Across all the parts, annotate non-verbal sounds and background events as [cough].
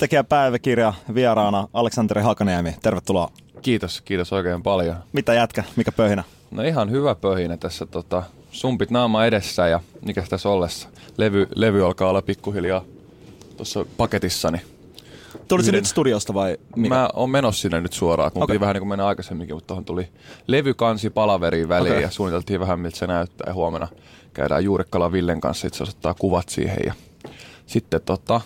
Biisitekijä päiväkirja vieraana Aleksanteri Hakaniemi. Tervetuloa. Kiitos, kiitos oikein paljon. Mitä jätkä, mikä pöhinä? No ihan hyvä pöhinä tässä tota, sumpit naama edessä ja mikä tässä ollessa. Levy, levy alkaa olla pikkuhiljaa tuossa paketissani. Tuli se nyt studiosta vai mikä? Mä oon menossa sinne nyt suoraan. Mun okay. piti vähän niin kuin mennä aikaisemminkin, mutta tuohon tuli levykansi palaveriin väliin okay. ja suunniteltiin vähän miltä se näyttää. Ja huomenna käydään Juurikkala Villen kanssa itse asiassa ottaa kuvat siihen. Ja sitten tota,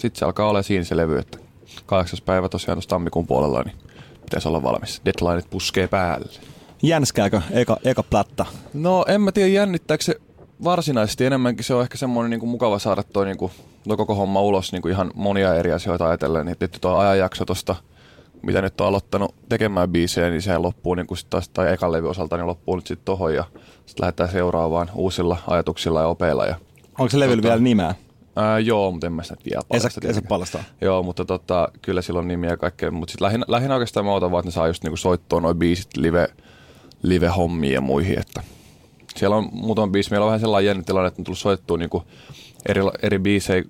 sitten se alkaa olla siinä se levy, että kahdeksas päivä tosiaan tuossa tammikuun puolella, niin pitäisi olla valmis. Deadlineit puskee päälle. Jänskääkö eka, eka plättä? No en mä tiedä jännittääkö se varsinaisesti. Enemmänkin se on ehkä semmoinen niin kuin mukava saada toi, niin kuin, toi koko homma ulos niin kuin ihan monia eri asioita ajatellen. Niin tietysti tuo ajanjakso tuosta, mitä nyt on aloittanut tekemään biisejä, niin se loppuu niin kuin sit taas, tai ekan levy osalta, niin loppuu nyt sitten tohon ja sitten lähdetään seuraavaan uusilla ajatuksilla ja opeilla. Ja, Onko se levyllä vielä nimeä? Ää, joo, mutta en mä sitä vielä paljasta. Ei se paljasta. Joo, mutta tota, kyllä silloin nimiä ja kaikkea. Mutta sitten lähinnä, lähinnä oikeastaan mä otan vaan, että ne saa just niinku soittoa noin biisit live, live-hommiin ja muihin. Että siellä on muutama biisi. Meillä on vähän sellainen jännä tilanne, että on tullut soittua niinku eri, eri biisejä,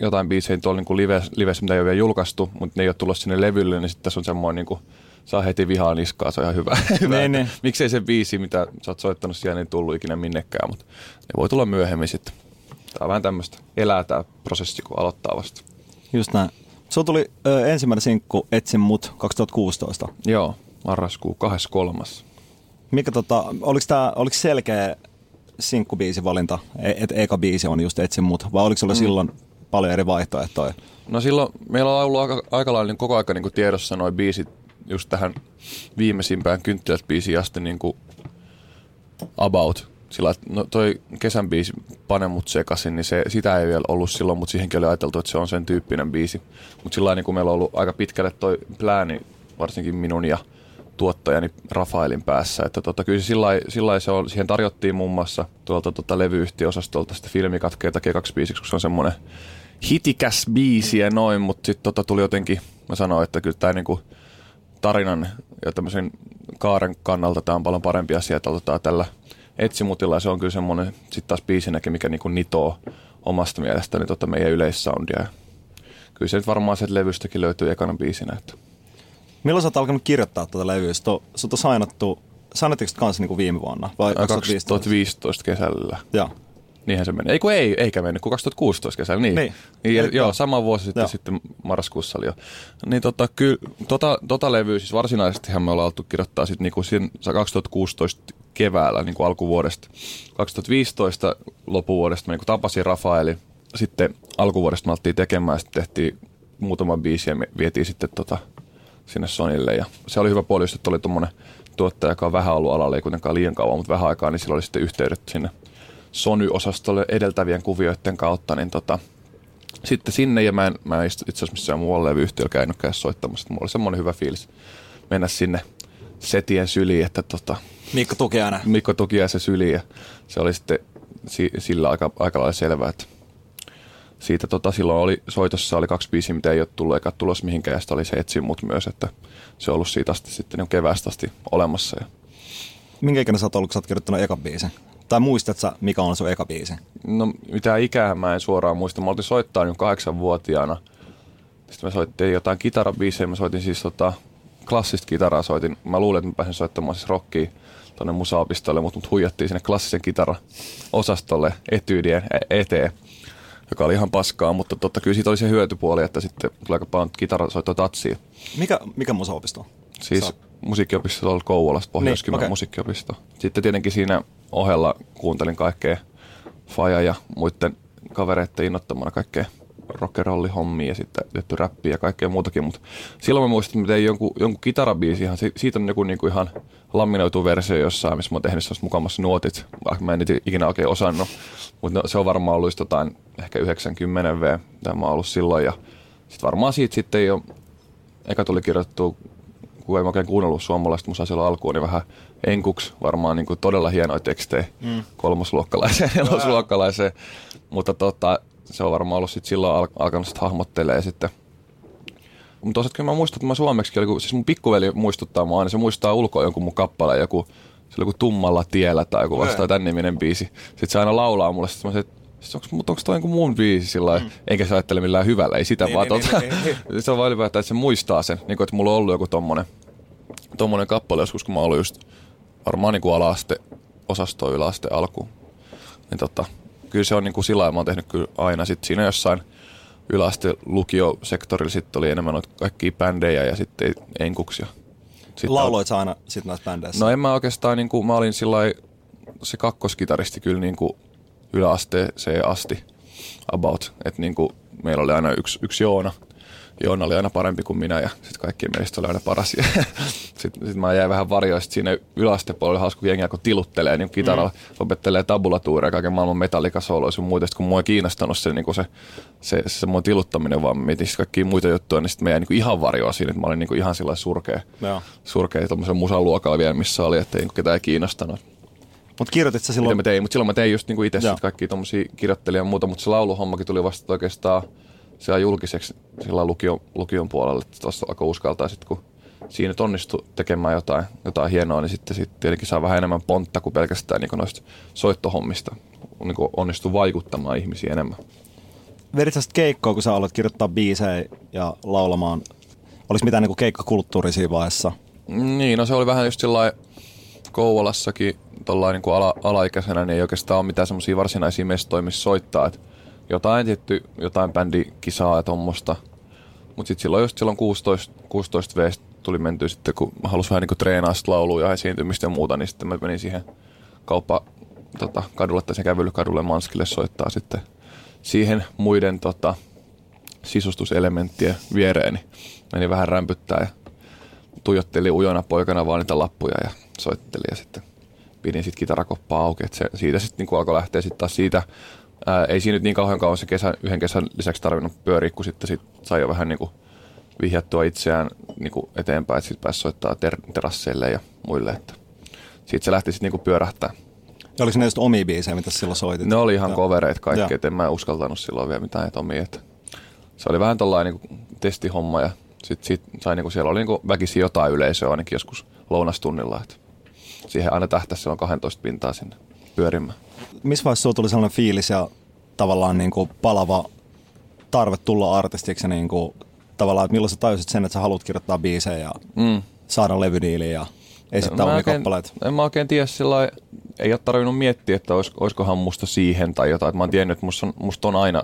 jotain biisejä tuolla niinku live, livessä, mitä ei ole vielä julkaistu, mutta ne ei ole tullut sinne levylle, niin sitten tässä on semmoinen niinku, saa heti vihaa niskaa, se on ihan hyvä. [laughs] Ne, ne. Miksei se biisi, mitä sä oot soittanut siellä, niin tullut ikinä minnekään, mutta ne voi tulla myöhemmin sitten. On vähän tämmöistä, elää tämä prosessi, kun aloittaa vasta. Just näin. Sulla tuli ö, ensimmäinen sinkku Etsin mut 2016. Joo, marraskuu 23. Mikä tota, oliko, tää, oliko selkeä sinkkubiisi valinta, e, että eka biisi on just Etsin mut, vai oliko sulla mm. silloin paljon eri vaihtoehtoja? No silloin meillä on ollut aika, aika lailla niin koko aika niin tiedossa noin biisit just tähän viimeisimpään kynttilät biisiin asti niin kuin about sillä no toi kesän biisi Pane mut sekaisin, niin se, sitä ei vielä ollut silloin, mutta siihenkin oli ajateltu, että se on sen tyyppinen biisi. Mutta sillä niin kun meillä on ollut aika pitkälle toi plääni, varsinkin minun ja tuottajani Rafaelin päässä. Että tota, kyllä sillä se on, siihen tarjottiin muun muassa tuolta tota, levyyhtiöosastolta sitä filmikatkeita G2 biisiksi, kun se on semmoinen hitikäs biisi ja noin, mutta sitten tota, tuli jotenkin, mä sanoin, että kyllä tämä niinku tarinan ja tämmöisen kaaren kannalta tämä on paljon parempi asia, että tällä etsimutilla se on kyllä semmoinen sitten taas biisinäkin, mikä niinku nitoo omasta mielestäni tota meidän yleissoundia. Kyllä se nyt varmaan se levystäkin löytyy ekana biisinä. Että. Milloin sä oot alkanut kirjoittaa tuota levyä? Sut on sainattu, sainatteko kanssa niinku viime vuonna vai 2015? 2015 kesällä. Joo. Niinhän se meni. Ei kun ei, eikä mennyt, kun 2016 kesällä. Niin. niin. niin Eli, joo, sama vuosi sitten, joo. sitten marraskuussa oli jo. Niin tota, kyllä, tota, tota levyä, siis varsinaisestihan me ollaan oltu kirjoittaa sitten niinku 2016 keväällä niin kuin alkuvuodesta. 2015 loppuvuodesta mä niin kuin tapasin Rafaeli. Sitten alkuvuodesta me alettiin tekemään ja sitten tehtiin muutama biisi ja me vietiin sitten tota, sinne Sonille. Ja se oli hyvä puoli, että oli tuommoinen tuottaja, joka on vähän ollut alalla, ei kuitenkaan liian kauan, mutta vähän aikaa, niin sillä oli sitten yhteydet sinne Sony-osastolle edeltävien kuvioiden kautta, niin tota, sitten sinne, ja mä en, mä en itse asiassa missään muualla levyyhtiöllä käynytkään soittamassa, mulla oli semmoinen hyvä fiilis mennä sinne setien syliin, että tota, Mikko tuki aina. Mikko tuki se syliin ja se oli sitten si- sillä aika, aika lailla selvää, että siitä tota, silloin oli, soitossa oli kaksi biisiä, mitä ei ole tullut eikä tulos mihinkään, ja oli se etsin mut myös, että se on ollut siitä asti sitten niin keväästä asti olemassa. Ja... Minkä ikinä sä oot ollut, kun sä oot kirjoittanut eka biisin? Tai muistat sä, mikä on sun eka biisi? No mitä ikää mä en suoraan muista. Mä olin soittaa jo kahdeksanvuotiaana. Sitten mä soittiin jotain kitarabiisejä. Mä soitin siis tota, klassista kitaraa soitin. Mä luulin, että mä pääsin soittamaan siis rockia tuonne musaopistolle, mutta mut huijattiin sinne klassisen kitara-osastolle etyydien e- eteen, joka oli ihan paskaa, mutta totta kyllä siitä oli se hyötypuoli, että sitten tuli aika paljon kitarasoittoa tatsiin. Mikä, mikä musaopisto? Siis Sä... musiikkiopisto tuolla Kouvolassa, pohjois niin, okay. musiikkiopisto. Sitten tietenkin siinä ohella kuuntelin kaikkea Faja ja muiden kavereiden innottamana kaikkea rockerolli hommia ja sitten tehty räppiä ja kaikkea muutakin, mutta silloin mä muistin, että tein jonkun, jonkun kitarabiisi, ihan, siitä on joku niin kuin ihan lamminoitu versio jossain, missä mä oon tehnyt sellaista mukamassa nuotit, vaikka mä en niitä ikinä oikein osannut, mutta no, se on varmaan ollut jotain ehkä 90 V, mitä mä oon ollut silloin ja sitten varmaan siitä sitten jo, eka tuli kirjoittu, kun ei mä oikein kuunnellut suomalaista musaa silloin alkuun, niin vähän enkuks varmaan niin kuin todella hienoja tekstejä mm. kolmosluokkalaiseen, nelosluokkalaiseen, mutta tota, se on varmaan ollut sit silloin al- alkanut sit hahmottelee sitten. Mutta toisaalta kyllä mä muistan, että mä suomeksi, oli, siis mun pikkuveli muistuttaa mua niin se muistaa ulkoa jonkun mun kappaleen, joku, se oli joku tummalla tiellä tai joku vastaa tämän niminen biisi. Sitten se aina laulaa mulle, sitten mä että siis onko, onko toi joku mun biisi sillä mm. enkä se ajattele millään hyvällä, ei sitä niin, vaan niin, tota, niin, niin, niin. [laughs] se on vaan ylipäätään, että se muistaa sen, niin kuin, että mulla on ollut joku tommonen, tommonen kappale joskus, kun mä ollut just varmaan niin kuin ala-aste, osasto yläaste alku. Niin tota, kyllä se on niin kuin sillä mä oon tehnyt kyllä aina sit siinä jossain yläaste lukiosektorilla sitten oli enemmän noita kaikkia bändejä ja sitten enkuksia. Sitten Lauloit sä aina sit näissä bändeissä? No en mä oikeastaan, niin kuin, mä olin sillä se kakkoskitaristi kyllä niin kuin yläasteeseen asti about. Että niin kuin, meillä oli aina yksi, yksi Joona, Joona oli aina parempi kuin minä ja sitten kaikkien meistä oli aina paras. [laughs] sitten sit mä jäin vähän varjoa, sitten siinä yläastepuolella hauska, kun jengi alkoi tiluttelee niin kitaralla, mm. opettelee tabulatuuria kaiken maailman metallikasooloja sun muita. kun mua ei kiinnostanut se, niin se, se, se, se mun tiluttaminen, vaan mietin kaikkia muita juttuja, niin sitten mä jäin niin ihan varjoa siinä, että mä olin niin ihan sillä surkea, Joo. surkea tuommoisen musan luokalla vielä, missä oli, että ei niin ketään kiinnostanut. Mutta kirjoitit sä silloin? Mitä mä tein, mutta silloin mä tein just niin itse kaikki tuommoisia kirjoittelija ja muuta, mutta se lauluhommakin tuli vasta oikeastaan siellä julkiseksi sillä lukion, lukion puolella, että tuossa alkoi uskaltaa sitten, kun siinä onnistui tekemään jotain, jotain hienoa, niin sitten, sitten tietenkin saa vähän enemmän pontta kuin pelkästään niin kuin noista soittohommista. Niin kuin onnistuu vaikuttamaan ihmisiä enemmän. Vedit keikkoa, kun sä aloit kirjoittaa biisejä ja laulamaan? Oliko mitään niin kuin keikkakulttuuri siinä vaiheessa? Niin, no se oli vähän just sillä Kouvolassakin niin ala, alaikäisenä, niin ei oikeastaan ole mitään semmoisia varsinaisia mestoja, missä soittaa. Että jotain tietty, jotain bändikisaa ja tuommoista. Mutta sitten silloin just silloin 16, 16 v tuli menty sitten, kun halusin vähän niin treenaa sit lauluja ja esiintymistä ja muuta, niin sitten mä menin siihen kauppa tota, kadulle tai sen kävelykadulle Manskille soittaa sitten siihen muiden tota, sisustuselementtien viereen, niin meni vähän rämpyttää ja tuijotteli ujona poikana vaan niitä lappuja ja soitteli ja sitten pidin sitten kitarakoppaa auki, että se, siitä sitten niin alkoi lähteä sitten taas siitä Ää, ei siinä nyt niin kauhean kauan se kesä, yhden kesän lisäksi tarvinnut pyöriä, kun sitten sit sai jo vähän niin kuin vihjattua itseään niin kuin eteenpäin, että sitten pääsi soittaa ter- terasseille ja muille. Että siitä se lähti sitten niin pyörähtää. Ja oliko ne just omia biisejä, mitä silloin soitit? Ne oli ihan kovereita kaikki, että en mä uskaltanut silloin vielä mitään että omia. Että se oli vähän tällainen niin testihomma ja sitten sit sai, niin kuin siellä oli niin kuin väkisin jotain yleisöä ainakin joskus lounastunnilla. Että siihen aina tähtäisi silloin 12 pintaa sinne pyörimään missä vaiheessa sinulla tuli sellainen fiilis ja tavallaan niin kuin palava tarve tulla artistiksi ja niin kuin, tavallaan, että milloin sä tajusit sen, että sä haluat kirjoittaa biisejä ja mm. saada levydiiliä ja esittää omia kappaleita? En mä oikein tiedä sillä ei ole tarvinnut miettiä, että olis, olisikohan musta siihen tai jotain. Että mä oon tiennyt, että musta on, musta on aina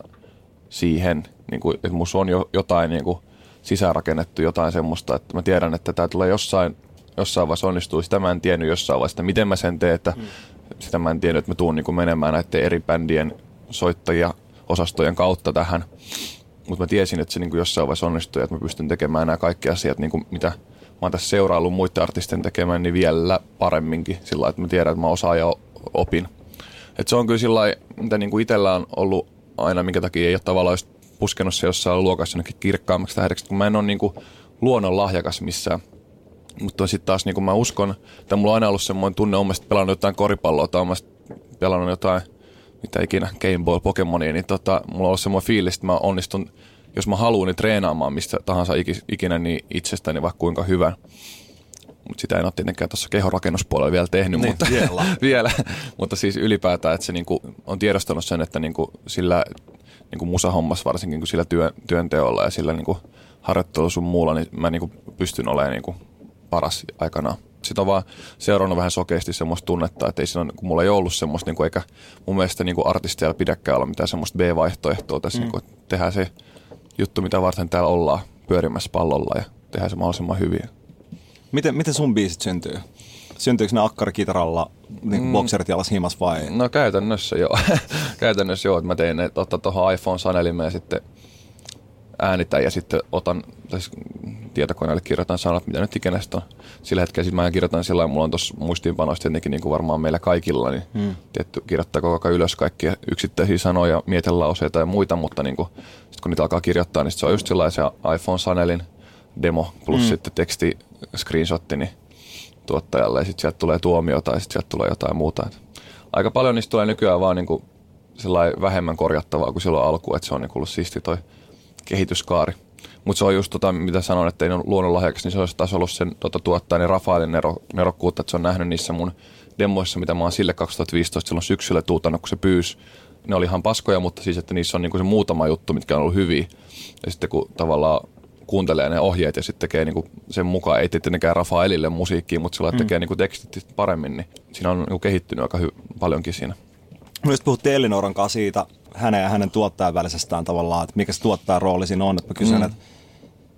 siihen, niin kuin, että musta on jo, jotain niin kuin, sisäänrakennettu jotain semmoista, että mä tiedän, että tämä tulee jossain, jossain vaiheessa onnistuu. Sitä mä en tiennyt jossain vaiheessa, että miten mä sen teen, että mm sitä mä en tiedä, että mä tuun niin menemään näiden eri bändien soittajia osastojen kautta tähän. Mutta mä tiesin, että se niin kuin jossain vaiheessa onnistuu, että mä pystyn tekemään nämä kaikki asiat, niin kuin mitä mä oon tässä seuraillut muiden artistien tekemään, niin vielä paremminkin sillä että mä tiedän, että mä osaan ja opin. Et se on kyllä sillä mitä niin kuin itsellä on ollut aina, minkä takia ei ole tavallaan puskenut se jossain luokassa jonnekin kirkkaammaksi tähdeksi, kun mä en ole niin kuin luonnon lahjakas missään – mutta sitten taas niin mä uskon, että mulla on aina ollut semmoinen tunne, on pelannut jotain koripalloa tai pelannut jotain, mitä ikinä, Game Boy, Pokemonia, niin tota, mulla on ollut semmoinen fiilis, että mä onnistun, jos mä haluan, niin treenaamaan mistä tahansa ikinä, niin itsestäni vaikka kuinka hyvän. Mutta sitä en ole tietenkään tuossa kehorakennuspuolella vielä tehnyt, niin, mutta, vielä. [laughs] vielä. mutta siis ylipäätään, että se niinku on tiedostanut sen, että niinku sillä niinku musahommas varsinkin kuin sillä työn, työnteolla ja sillä niinku harjoittelu sun muulla, niin mä niinku pystyn olemaan niinku paras aikana. Sitten on vaan seurannut vähän sokeasti semmoista tunnetta, että ei siinä, kun mulla ei ollut semmoista, niin kuin, eikä mun mielestä niin kuin artisteilla pidäkään olla mitään semmoista B-vaihtoehtoa tässä, mm. niin kuin, että tehdään se juttu, mitä varten täällä ollaan pyörimässä pallolla ja tehdään se mahdollisimman hyvin. Miten, miten sun biisit syntyy? Syntyykö ne akkarikitaralla, niin mm. bokserit jalas himas vai? No käytännössä joo. [laughs] käytännössä joo, että mä tein ne tuohon iPhone-sanelimeen sitten äänitän ja sitten otan, siis tietokoneelle kirjoitan sanat, mitä nyt ikinä on. Sillä hetkellä sitten mä kirjoitan sillä mulla on tuossa muistiinpanoista tietenkin niin kuin varmaan meillä kaikilla, niin hmm. tietty kirjoittaa koko ajan ylös kaikkia yksittäisiä sanoja, mietelauseita ja muita, mutta niin kuin, sit kun niitä alkaa kirjoittaa, niin se on just sellaisen iPhone Sanelin demo plus hmm. sitten teksti screenshotti niin tuottajalle ja sitten sieltä tulee tuomio tai sitten sieltä tulee jotain muuta. Et aika paljon niistä tulee nykyään vaan niin kuin vähemmän korjattavaa kuin silloin alkuun, että se on niin ollut siisti toi kehityskaari. Mutta se on just tota, mitä sanoin, että ei ole luonnonlahjaksi, niin se olisi taas ollut sen tota, tuottajani niin Rafaelin nero, nerokkuutta, että se on nähnyt niissä mun demoissa, mitä mä oon sille 2015 silloin syksyllä tuutannut, kun se pyysi. Ne oli ihan paskoja, mutta siis, että niissä on niinku se muutama juttu, mitkä on ollut hyviä. Ja sitten kun tavallaan kuuntelee ne ohjeet ja sitten tekee niinku sen mukaan, ei tietenkään Rafaelille musiikkiin, mutta sillä mm. tekee niinku tekstit paremmin, niin siinä on niinku kehittynyt aika hy- paljonkin siinä. Myös puhuttiin Elinoran kanssa siitä, hänen ja hänen tuottajan välisestään tavallaan, että mikä se tuottajan rooli siinä on. Että mä kysyn, mm. että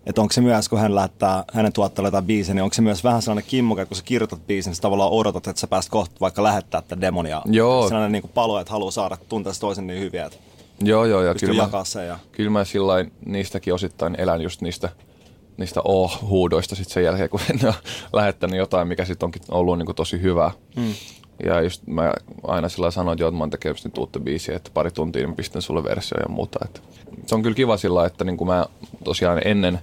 että onko se myös, kun hän lähettää hänen tuottajalle jotain biisiä, niin onko se myös vähän sellainen kimmoke, kun sä kirjoitat biisin, niin tavallaan odotat, että sä pääst kohta vaikka lähettää tätä demonia. Joo. Sellainen niin kuin palo, että haluaa saada tuntea toisen niin hyviä, että Joo, joo, ja kyllä mä, Ja... Kyllä mä sillain, niistäkin osittain elän just niistä, niistä oh-huudoista sitten sen jälkeen, kun [laughs] en ole lähettänyt jotain, mikä sitten onkin ollut niin kuin tosi hyvää. Mm. Ja just mä aina sillä sanoin, että joo, että mä oon tekemässä nyt uutta biisiä, että pari tuntia niin pistän sulle versio ja muuta. Että se on kyllä kiva sillä, että niin kuin mä tosiaan ennen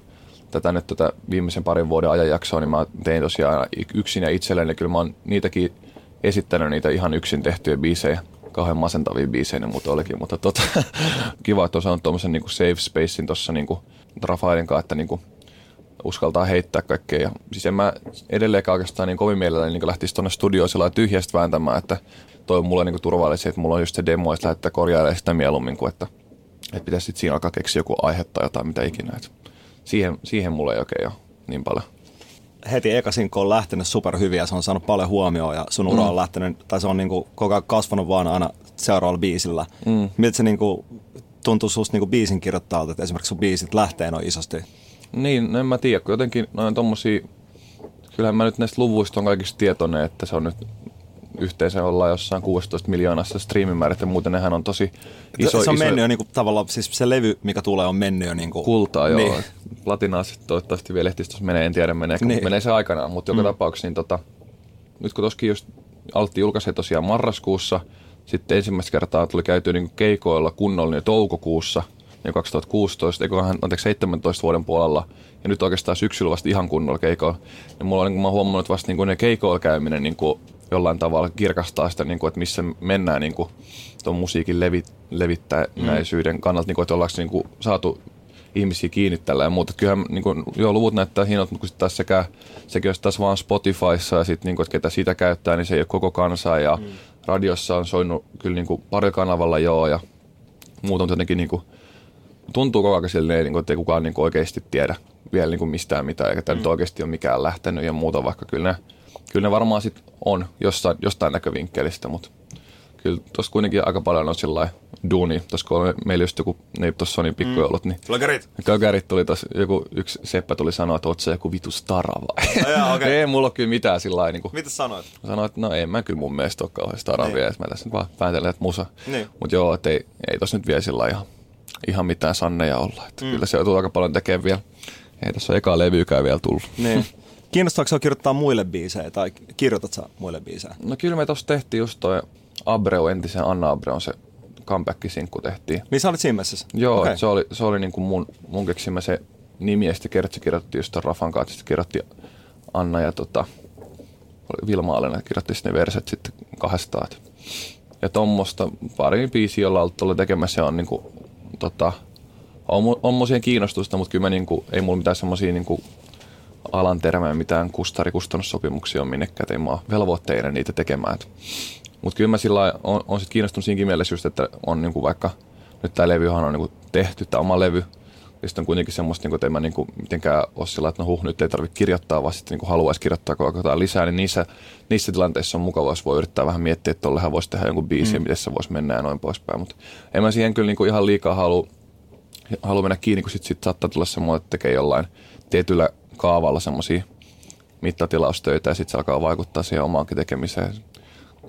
tätä nyt tätä viimeisen parin vuoden ajanjaksoa, niin mä tein tosiaan yksin ja itselleni. Kyllä mä oon niitäkin esittänyt niitä ihan yksin tehtyjä biisejä kauhean masentavia biisejä ne muuten olikin, mutta tota, [laughs] kiva, että on saanut tuommoisen niin safe spacein tuossa niin Rafaelin kanssa, että niin kuin, uskaltaa heittää kaikkea. Ja siis en mä edelleenkaan oikeastaan niin kovin mielelläni niin lähtisi tuonne studioon sillä tyhjästä vääntämään, että toi on mulle niin turvallisia, että mulla on just se demo, että lähettää korjailemaan sitä mieluummin kuin että, että pitäisi sitten siinä alkaa keksiä joku aihe tai jotain mitä ikinä. Että siihen, siihen mulle ei oikein ole niin paljon. Heti eka sinkku on lähtenyt superhyviä se on saanut paljon huomioon ja sun ura mm. on lähtenyt, tai se on niinku koko ajan kasvanut vaan aina seuraavalla biisillä. Mm. Miltä se niinku tuntuu susta niinku biisin kirjoittaa, että esimerkiksi sun biisit lähtee noin isosti? Niin, no en mä tiedä, kun jotenkin noin tommosia, kyllähän mä nyt näistä luvuista on kaikista tietoinen, että se on nyt yhteensä ollaan jossain 16 miljoonassa striimimäärät ja muuten nehän on tosi iso. Se on iso... mennyt jo niinku, tavallaan, siis se levy, mikä tulee, on mennyt jo niinku... Kultaa, joo. Niin. Platinaa sitten toivottavasti vielä ehtistössä menee, en tiedä menee, niin. menee se aikanaan, mutta joka mm. tapauksessa niin tota, nyt kun toskin just Altti julkaisi tosiaan marraskuussa, sitten ensimmäistä kertaa tuli käyty niin keikoilla kunnollinen toukokuussa, niin 2016, eikö anteeksi 17 vuoden puolella, ja nyt oikeastaan syksyllä vasta ihan kunnolla keikoilla. Ja mulla on, niin kuin, mä huomannut, että vasta niin kuin ne keikoilla käyminen niin kuin jollain tavalla kirkastaa sitä, niin kuin, että missä mennään niin kuin, tuon musiikin levi, levittäjäisyyden mm. kannalta, niin kuin, että ollaanko niin kuin, saatu ihmisiä kiinni tällä ja muuta. Kyllähän niin kuin, joo, luvut näyttää hienot, mutta kun sitten taas sekä, sekin olisi taas vaan Spotifyssa ja sitten niin kuin, että ketä sitä käyttää, niin se ei ole koko kansaa ja mm. radiossa on soinut kyllä niin kuin, pari kanavalla joo ja muuta, mutta jotenkin niin kuin, tuntuu koko ajan silleen, niin kuin, että ei kukaan niin kuin, oikeasti tiedä vielä niin kuin mistään mitään, eikä tämä mm. nyt oikeasti ole mikään lähtenyt ja muuta, vaikka kyllä ne kyllä ne varmaan sit on jostain, jostain näkövinkkelistä, mutta kyllä tuossa kuitenkin aika paljon on sillä duuni. Tuossa kun meillä just joku, ne tuossa Sonin pikkujoulut, niin... Klökärit. Klökärit tuli tuossa, joku yksi seppä tuli sanoa, että oot se joku vitu stara vai? No, jaa, okay. [laughs] ei mulla ole kyllä mitään sillä lailla. Niin Mitä sanoit? Mä sanoin, että no ei mä kyllä mun mielestä ole kauhean stara niin. vielä, mä tässä nyt vaan päätelen, että musa. Niin. Mutta joo, että ei, ei tossa nyt vielä sillä ihan, ihan mitään sanneja olla. Että mm. Kyllä se joutuu aika paljon tekemään vielä. Ei tässä ole eka levyykään vielä tullut. Niin. [laughs] Kiinnostaako sinua kirjoittaa muille biisejä tai kirjoitat sä muille biisejä? No kyllä me tuossa tehtiin just toi Abreu, entisen Anna Abreu, se comeback-sinkku tehtiin. Niin sä olit siinä messissä? Joo, okay. se oli, se oli niin kuin mun, mun keksimä se nimi ja sitten Kertsi kirjoitti just ton Rafan kanssa, sitten kirjoitti Anna ja tota, Vilma Alena kirjoitti ne verset sitten kahdestaan. Ja tuommoista pari biisiä, jolla ollut tekemässä on niinku, tota, on, on, on kiinnostusta, mutta kyllä mä niinku, ei mulla mitään semmosia niinku alan termeen mitään kustari-kustannussopimuksia on minnekään, ei mä velvoitteiden niitä tekemään. Mutta kyllä mä sillä on, on sit kiinnostunut siinäkin mielessä just, että on niinku vaikka, nyt tämä levyhän on niinku tehty, tämä oma levy, ja sitten on kuitenkin semmoista, niinku, että en mä niinku mitenkään ole sillä, että no huh, nyt ei tarvitse kirjoittaa, vaan sitten niinku haluaisi kirjoittaa koko ajan lisää, niin niissä, niissä tilanteissa on mukava, jos voi yrittää vähän miettiä, että tollehan voisi tehdä jonkun biisi mm. miten se voisi mennä ja noin poispäin. Mutta en mä siihen kyllä niinku ihan liikaa halua halu mennä kiinni, kun sitten sit saattaa tulla semmoinen, että tekee jollain tietyllä kaavalla semmoisia mittatilaustöitä ja sitten se alkaa vaikuttaa siihen omaankin tekemiseen.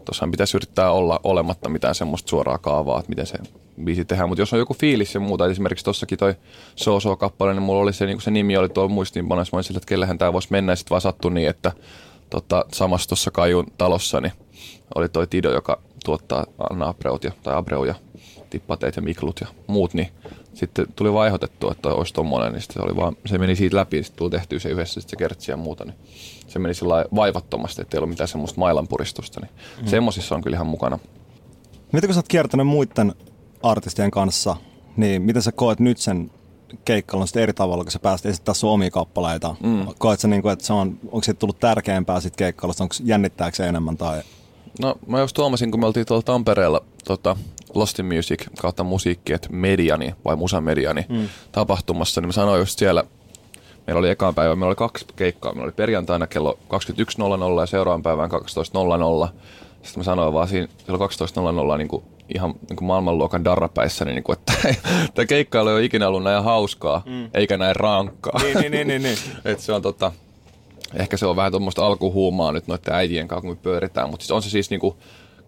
Tuossahan pitäisi yrittää olla olematta mitään semmoista suoraa kaavaa, että miten se biisi tehdään. Mutta jos on joku fiilis ja muuta, esimerkiksi tossakin toi So kappale, niin mulla oli se, niin se nimi oli tuolla muistiinpanoissa, mä sille, että kellähän tämä voisi mennä, ja sitten vaan sattui niin, että tota, samassa tuossa Kajun talossa niin oli toi Tido, joka tuottaa Anna Abreut ja, tai Abreu ja Tippateet ja Miklut ja muut, niin sitten tuli vaihotettua, että olisi tommonen, niin se, oli vaan, se meni siitä läpi, sitten tuli tehtyä se yhdessä se kertsi ja muuta, niin se meni sillä vaivattomasti, että ei ollut mitään semmoista mailanpuristusta, niin mm. semmoisissa on kyllä ihan mukana. Miten kun sä oot kiertänyt muiden artistien kanssa, niin miten sä koet nyt sen keikkailun sitten eri tavalla, kun sä pääsit esittämään sun omia kappaleita? Mm. Koet sä, niin kuin, että se on, onko siitä tullut tärkeämpää sit keikkailusta, onko jännittääkö se enemmän? Tai... No mä just tuomasin, kun me oltiin tuolla Tampereella tota, Lost in Music kautta musiikki, että mediani vai musamediani mm. tapahtumassa, niin mä sanoin just siellä, meillä oli ekaan päivä, meillä oli kaksi keikkaa, meillä oli perjantaina kello 21.00 ja seuraavan päivän 12.00. Sitten mä sanoin vaan siinä kello 12.00 niin kuin ihan niin kuin maailmanluokan darrapäissä, niin kuin, että [laughs] tämä keikkailu ei ole ikinä ollut näin hauskaa, mm. eikä näin rankkaa. Niin, niin, niin, niin. niin. [laughs] Et se on tota, ehkä se on vähän tuommoista alkuhuumaa nyt noiden äitien kanssa, kun me pyöritään, mutta siis on se siis niin kuin,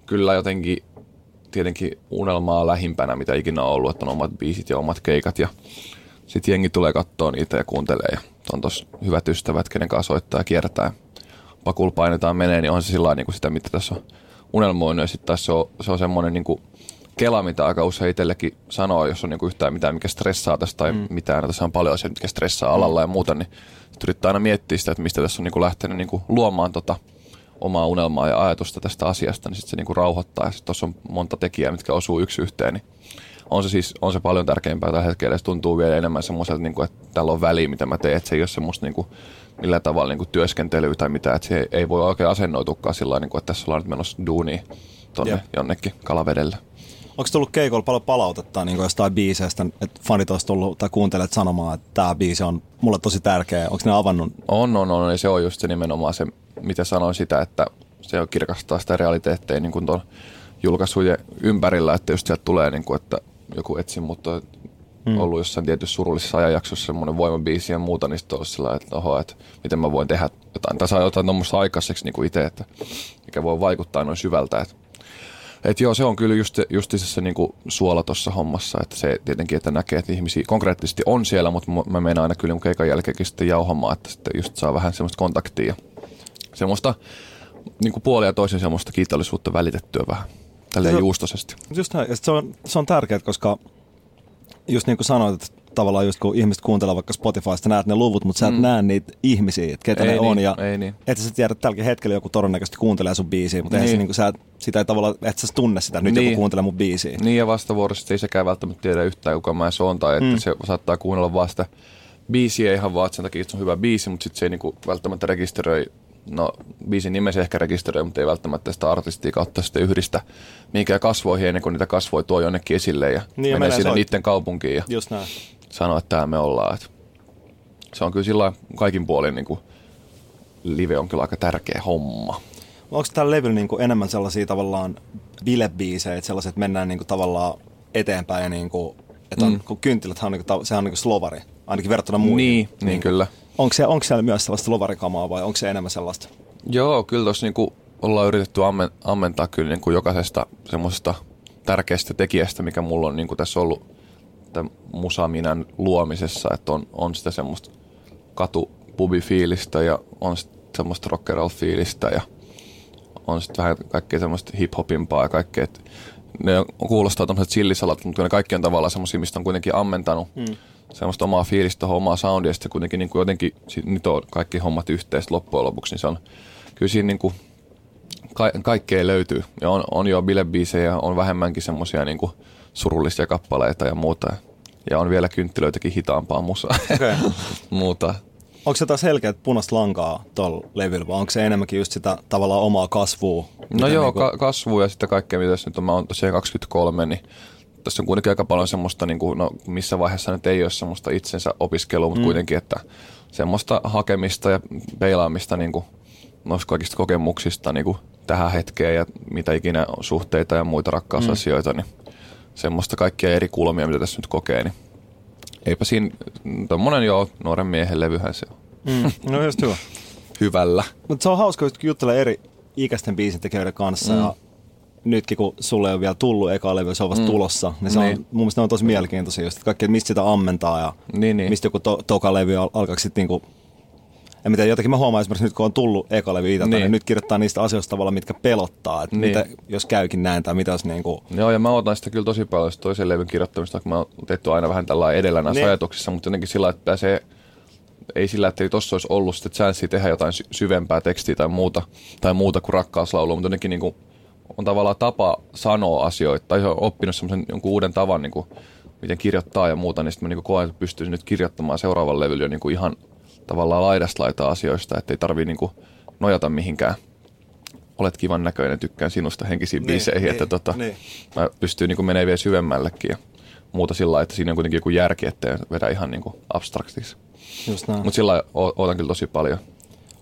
kyllä jotenkin tietenkin unelmaa lähimpänä, mitä ikinä on ollut, että on omat biisit ja omat keikat ja sitten jengi tulee katsoa niitä ja kuuntelee ja on tos hyvät ystävät, kenen kanssa soittaa ja kiertää. Pakul painetaan menee, niin on se sillä niin sitä, mitä tässä on unelmoinut. Ja sitten se on, se on semmoinen niin kuin kela, mitä aika usein itsellekin sanoo, jos on niin kuin yhtään mitään, mikä stressaa tästä tai mm. mitään. Tässä on paljon asioita, mikä stressaa alalla ja muuta, niin yrittää aina miettiä sitä, että mistä tässä on niin kuin lähtenyt niin kuin luomaan tota omaa unelmaa ja ajatusta tästä asiasta, niin sitten se niin kuin rauhoittaa. Ja sitten tuossa on monta tekijää, mitkä osuu yksi yhteen, niin on se siis on se paljon tärkeämpää tällä hetkellä. Se tuntuu vielä enemmän semmoiselta, niin kuin, että täällä on väli, mitä mä teen. Että se ei ole semmoista niin kuin, millä tavalla niin kuin työskentelyä tai mitä. Että se ei voi oikein asennoitukaan sillä niin kuin, että tässä ollaan nyt menossa duunia tonne Jep. jonnekin kalavedelle. Onko tullut keikolla paljon palautetta niin jostain biiseistä, että fanit olisi tullut tai kuuntelet sanomaan, että tämä biisi on mulle tosi tärkeä. Onko ne avannut? On, on, on. Ja se on just se nimenomaan se, mitä sanoin sitä, että se on kirkastaa sitä realiteetteja niin kuin tuon julkaisujen ympärillä, että just sieltä tulee, niin kuin, että joku etsi, mutta mm. ollut jossain tietyssä surullisessa ajanjaksossa semmoinen voimabiisi ja muuta, niin sitten sillä että oho, että miten mä voin tehdä jotain, tai saa jotain tuommoista aikaiseksi niin kuin itse, että mikä voi vaikuttaa noin syvältä, että et joo, se on kyllä just, just se niin kuin suola tuossa hommassa, että se tietenkin, että näkee, että ihmisiä konkreettisesti on siellä, mutta mä menen aina kyllä keikan jälkeenkin sitten jauhamaan, että sitten just saa vähän semmoista kontaktia, semmoista niin kuin puolia toisen semmoista kiitollisuutta välitettyä vähän tälleen se, juustosesti. Just näin, ja se on, se on tärkeää, koska just niin kuin sanoit, että tavallaan just kun ihmiset kuuntelee vaikka Spotifysta, näet ne luvut, mutta sä et mm. näe niitä ihmisiä, että ketä ei ne niin, on. Ja ei niin. että sä tiedät, että tälläkin hetkellä joku todennäköisesti kuuntelee sun biisiä, mutta niin. se, niin kuin, sä, sitä ei tavallaan, että sä tunne sitä, nyt niin. joku kuuntelee mun biisiä. Niin ja vastavuoroisesti ei sekään välttämättä tiedä yhtään, kuka mä se on, tai että mm. se saattaa kuunnella vasta biisiä ihan vaan sen takia, että se on hyvä biisi, mutta sitten se ei niin kuin välttämättä rekisteröi no biisin nimesi ehkä rekisteröi, mutta ei välttämättä sitä artistia kautta sitten yhdistä mihinkään kasvoihin ennen kuin niitä kasvoi tuo jonnekin esille ja niin, menee sinne niiden kaupunkiin ja Just näin. Sanoo, että täällä me ollaan. Että se on kyllä sillä kaikin puolin niin kuin, live on kyllä aika tärkeä homma. Onko tällä levyllä niin kuin enemmän sellaisia tavallaan bilebiisejä, että sellaiset, mennään niin kuin tavallaan eteenpäin ja niin kuin, että on, mm. kun kynttiläthän on, niin kuin, sehän on niin kuin slovari, ainakin verrattuna muihin. Niin, niin, niin kyllä. Onko, se, onko siellä myös sellaista lovarikamaa vai onko se enemmän sellaista? Joo, kyllä tuossa niinku ollaan yritetty ammen, ammentaa kyllä niinku jokaisesta semmoisesta tärkeästä tekijästä, mikä mulla on niinku tässä ollut tämän musaminän luomisessa, että on, on sitä semmoista katupubifiilistä ja on semmoista rock and roll fiilistä ja on sitten vähän kaikkea semmoista hip-hopimpaa ja kaikkea. Et ne kuulostaa tämmöiset chillisalat, mutta ne kaikki on tavallaan semmoisia, mistä on kuitenkin ammentanut mm semmoista omaa fiilistä, omaa soundia, ja sitten kuitenkin niin kuin jotenkin nyt on kaikki hommat yhteistä loppujen lopuksi, niin se on kyllä siinä niin kuin ka- kaikkea löytyy. Ja on, on jo bilebiisejä, on vähemmänkin semmoisia niin kuin surullisia kappaleita ja muuta. Ja on vielä kynttilöitäkin hitaampaa musaa. Okay. [laughs] muuta. Onko se taas selkeä punaista lankaa tuolla levyllä, vai onko se enemmänkin just sitä tavallaan omaa kasvua? No joo, niin kuin... ka- kasvua ja sitten kaikkea, mitä nyt on, mä oon tosiaan 23, niin tässä on kuitenkin aika paljon semmoista, niin kuin, no missä vaiheessa nyt ei ole semmoista itsensä opiskelua, mutta mm. kuitenkin, että semmoista hakemista ja peilaamista niin kuin, noista kaikista kokemuksista niin kuin tähän hetkeen ja mitä ikinä suhteita ja muita rakkausasioita, mm. niin semmoista kaikkia eri kulmia, mitä tässä nyt kokee, niin eipä siinä, tommonen joo, nuoren miehen levyhän se on. Mm. No just hyvä. [laughs] Hyvällä. Mutta se on hauska, kun juttelee eri ikäisten biisintekijöiden kanssa mm. ja nytkin kun sulle ole vielä tullut eka levy, se on vasta mm. tulossa, niin se niin. on, mun mielestä ne on tosi mielenkiintoisia just, että kaikki, että mistä sitä ammentaa ja niin, niin. mistä joku to, toka levy al- alkaa sitten niinku en mitä jotenkin mä huomaan esimerkiksi nyt, kun on tullut eka levy niin. niin nyt kirjoittaa niistä asioista tavalla, mitkä pelottaa. Että niin. mitä, jos käykin näin tai mitä niin kuin... Joo, ja mä otan sitä kyllä tosi paljon toisen levyn kirjoittamista, kun mä oon tehty aina vähän tällä edellä näissä niin. ajatuksissa, mutta jotenkin sillä, että se ei sillä, että tuossa olisi ollut sitten chanssia tehdä jotain syvempää tekstiä tai muuta, tai muuta kuin rakkauslaulu, mutta jotenkin niin kuin on tavallaan tapa sanoa asioita, tai on oppinut semmoisen jonkun uuden tavan, niin kuin, miten kirjoittaa ja muuta, niin sitten mä niin koen, että pystyisin nyt kirjoittamaan seuraavan levyllä niin kuin ihan tavallaan laidasta laitaa asioista, että ei tarvii niin kuin nojata mihinkään. Olet kivan näköinen, tykkään sinusta henkisiin niin, biiseihin, niin, että tota, niin. mä pystyn niin menemään vielä syvemmällekin ja muuta sillä että siinä on kuitenkin joku järki, ettei vedä ihan niin abstraktiksi. Mutta sillä ootan kyllä tosi paljon.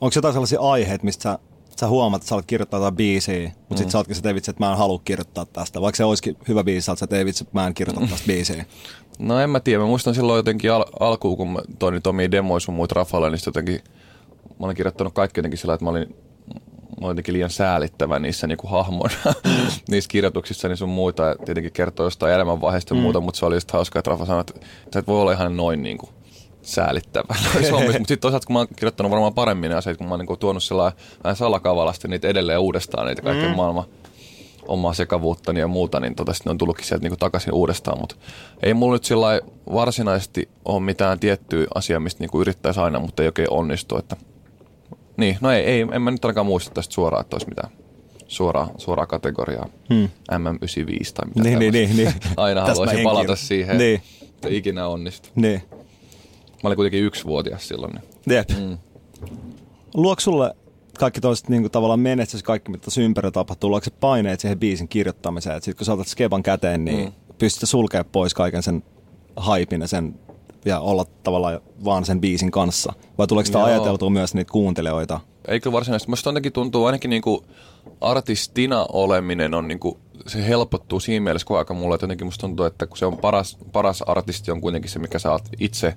Onko jotain sellaisia aiheita, mistä sä, sä huomaat, että sä olet kirjoittaa jotain biisiä, mutta mm. sitten sä ootkin se vitsi, että mä en halua kirjoittaa tästä. Vaikka se olisikin hyvä biisi, sä oot vitsi, että mä en kirjoita [laughs] tästä biisiä. No en mä tiedä. Mä muistan silloin jotenkin al- alkuun, kun mä toin niitä omia demoja sun muut Rafalle, niin jotenkin mä olin kirjoittanut kaikki jotenkin sillä, että mä olin, mä olin jotenkin liian säälittävä niissä niin kuin hahmoina, [laughs] niissä kirjoituksissa niin sun muita. Ja tietenkin kertoo jostain elämänvaiheesta ja mm. muuta, mutta se oli just hauskaa, että Rafa sanoi, että sä et voi olla ihan noin niin kuin säälittävä [laughs] mutta sitten toisaalta kun mä oon kirjoittanut varmaan paremmin ne asiat, kun mä oon niin tuonut sellainen vähän salakavalasti niitä edelleen uudestaan, niitä kaiken mm. maailman omaa sekavuuttani ja muuta, niin tota, sitten on tullutkin sieltä niin takaisin uudestaan. Mutta ei mulla nyt sillä varsinaisesti ole mitään tiettyä asiaa, mistä niin yrittäisi aina, mutta ei oikein onnistu. Että... Niin, no ei, ei, en mä nyt ainakaan muista tästä suoraan, että olisi mitään suoraa, suoraa kategoriaa. Hmm. MM95 tai mitä niin, niin, niin, niin. [laughs] Aina haluaisin palata siihen, niin. että ikinä onnistu. Niin. Mä olin kuitenkin yksivuotias silloin. Niin. Jep. Mm. Luoks sulle kaikki toiset niin kuin, tavallaan menestys, kaikki mitä tässä ympärillä tapahtuu, luokse paineet siihen biisin kirjoittamiseen. Sitten kun sä otat skeban käteen, niin mm. pystyt sulkemaan pois kaiken sen haipin ja sen ja olla tavallaan vaan sen biisin kanssa? Vai tuleeko sitä ajateltua myös niitä kuuntelijoita? Eikö varsinaisesti. Musta jotenkin tuntuu ainakin niinku artistina oleminen on niinku, se helpottuu siinä mielessä koko aika mulle, että jotenkin musta tuntuu, että kun se on paras, paras artisti on kuitenkin se, mikä sä oot itse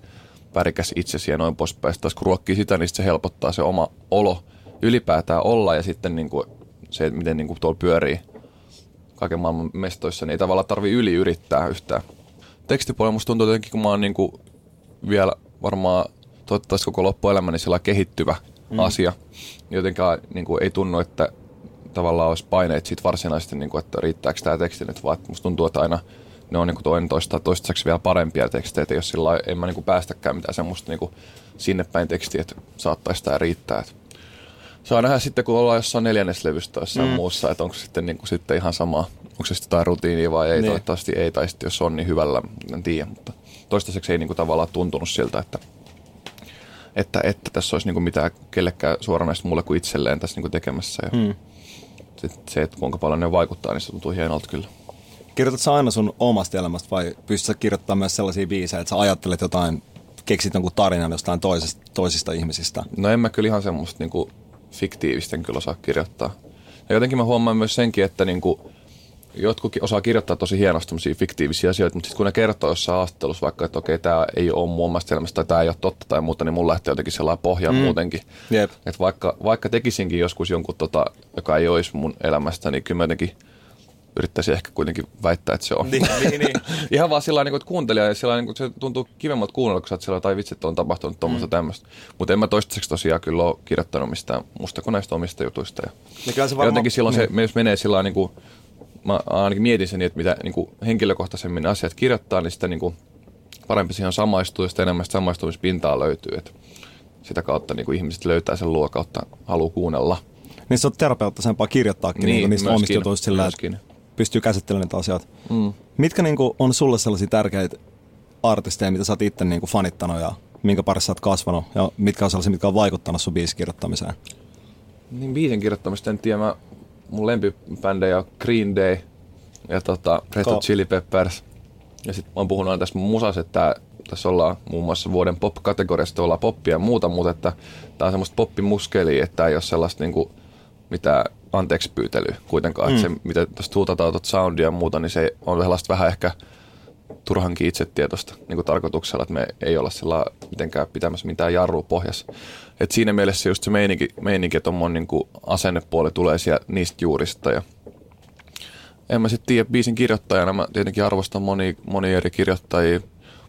värikäs itsesi ja noin poispäin. Sitten kun ruokkii sitä, niin se helpottaa se oma olo ylipäätään olla ja sitten niin kuin se, miten niin kuin tuolla pyörii kaiken maailman mestoissa, niin ei tavallaan tarvi yli yrittää yhtään. Tekstipuolella musta tuntuu jotenkin, kun mä oon niin kuin vielä varmaan toivottavasti koko loppuelämäni sillä kehittyvä mm. asia. Jotenkaan niin kuin ei tunnu, että tavallaan olisi paineet siitä varsinaisesti, niin kuin, että riittääkö tämä teksti nyt, vaan musta tuntuu, että aina ne on niin kuin toinen toista, toistaiseksi vielä parempia tekstejä, jos sillä en mä niin kuin päästäkään mitään semmoista niin kuin sinne päin tekstiä, että saattaisi tämä riittää. Että Saa nähdä sitten, kun ollaan jossain neljänneslevystä jossain mm. muussa, että onko sitten, niin kuin, sitten ihan sama, onko se sitten jotain rutiinia vai ei, niin. toivottavasti ei, tai sitten jos on, niin hyvällä, en tiedä, mutta toistaiseksi ei niin kuin, tavallaan tuntunut siltä, että, että, että tässä olisi niin kuin, mitään kellekään suoranaista mulle kuin itselleen tässä niin kuin, tekemässä. Ja mm. se, että kuinka paljon ne vaikuttaa, niin se tuntuu hienolta kyllä. Kirjoitatko sä aina sun omasta elämästä vai pystytkö kirjoittamaan myös sellaisia biisejä, että sä ajattelet jotain, keksit jonkun tarinan jostain toisista, toisista ihmisistä? No en mä kyllä ihan semmoista niin kuin fiktiivisten kyllä osaa kirjoittaa. Ja jotenkin mä huomaan myös senkin, että niin kuin, jotkut osaa kirjoittaa tosi hienosti fiktiivisiä asioita, mutta sitten kun ne kertoo jossain haastattelussa vaikka, että okei, tämä ei ole muun muassa elämästä tai tämä ei ole totta tai muuta, niin mun lähtee jotenkin sellainen pohja mm. muutenkin. Yep. Että vaikka, vaikka tekisinkin joskus jonkun, tota, joka ei olisi mun elämästä, niin kyllä mä jotenkin – yrittäisi ehkä kuitenkin väittää, että se on. Niin, niin, niin. [laughs] Ihan vaan sillä niin että kuuntelija, ja sillä niin se tuntuu kivemmalta kuunnella, kun sä oot sillä tai vitsi, että on tapahtunut tuommoista mm. tämmöistä. Mutta en mä toistaiseksi tosiaan kyllä ole kirjoittanut mistään musta kuin näistä omista jutuista. Ja, ja, se varma... ja jotenkin silloin niin. se, jos menee sillä niin kuin, mä ainakin mietin sen, että mitä niin kuin henkilökohtaisemmin asiat kirjoittaa, niin sitä niin kuin, parempi siihen samaistuu ja sitä enemmän samaistumispintaa löytyy. Että sitä kautta niin kuin ihmiset löytää sen luo kautta halu kuunnella. Niin se on terapeuttisempaa kirjoittaakin niin, niin niistä omista jutuista sillä, että pystyy käsittelemään niitä asioita. Mm. Mitkä niin kuin, on sulle sellaisia tärkeitä artisteja, mitä sä oot itse niin kuin, fanittanut ja minkä parissa sä oot kasvanut ja mitkä on sellaisia, mitkä on vaikuttanut sun biisin kirjoittamiseen? Niin biisin kirjoittamista en tiedä. Mä, mun lempibändejä on Green Day ja tota, Red Hot Chili Peppers. Ja sitten mä oon puhunut aina tässä musassa, että tässä ollaan muun muassa vuoden pop-kategoriasta ollaan poppia ja muuta, mutta että tää on semmoista poppimuskeliä, että ei ole sellaista niinku, mitä anteeksi pyytely kuitenkaan. Mm. Että se, mitä tuosta huutataan tuota soundia ja muuta, niin se on sellaista vähän ehkä turhankin itsetietoista niin kuin tarkoituksella, että me ei olla sillä mitenkään pitämässä mitään jarrua pohjassa. Et siinä mielessä just se meininki, meininki että on niin kuin asennepuoli tulee siellä niistä juurista ja en mä sitten tiedä, biisin kirjoittajana mä tietenkin arvostan moni, moni eri kirjoittajia,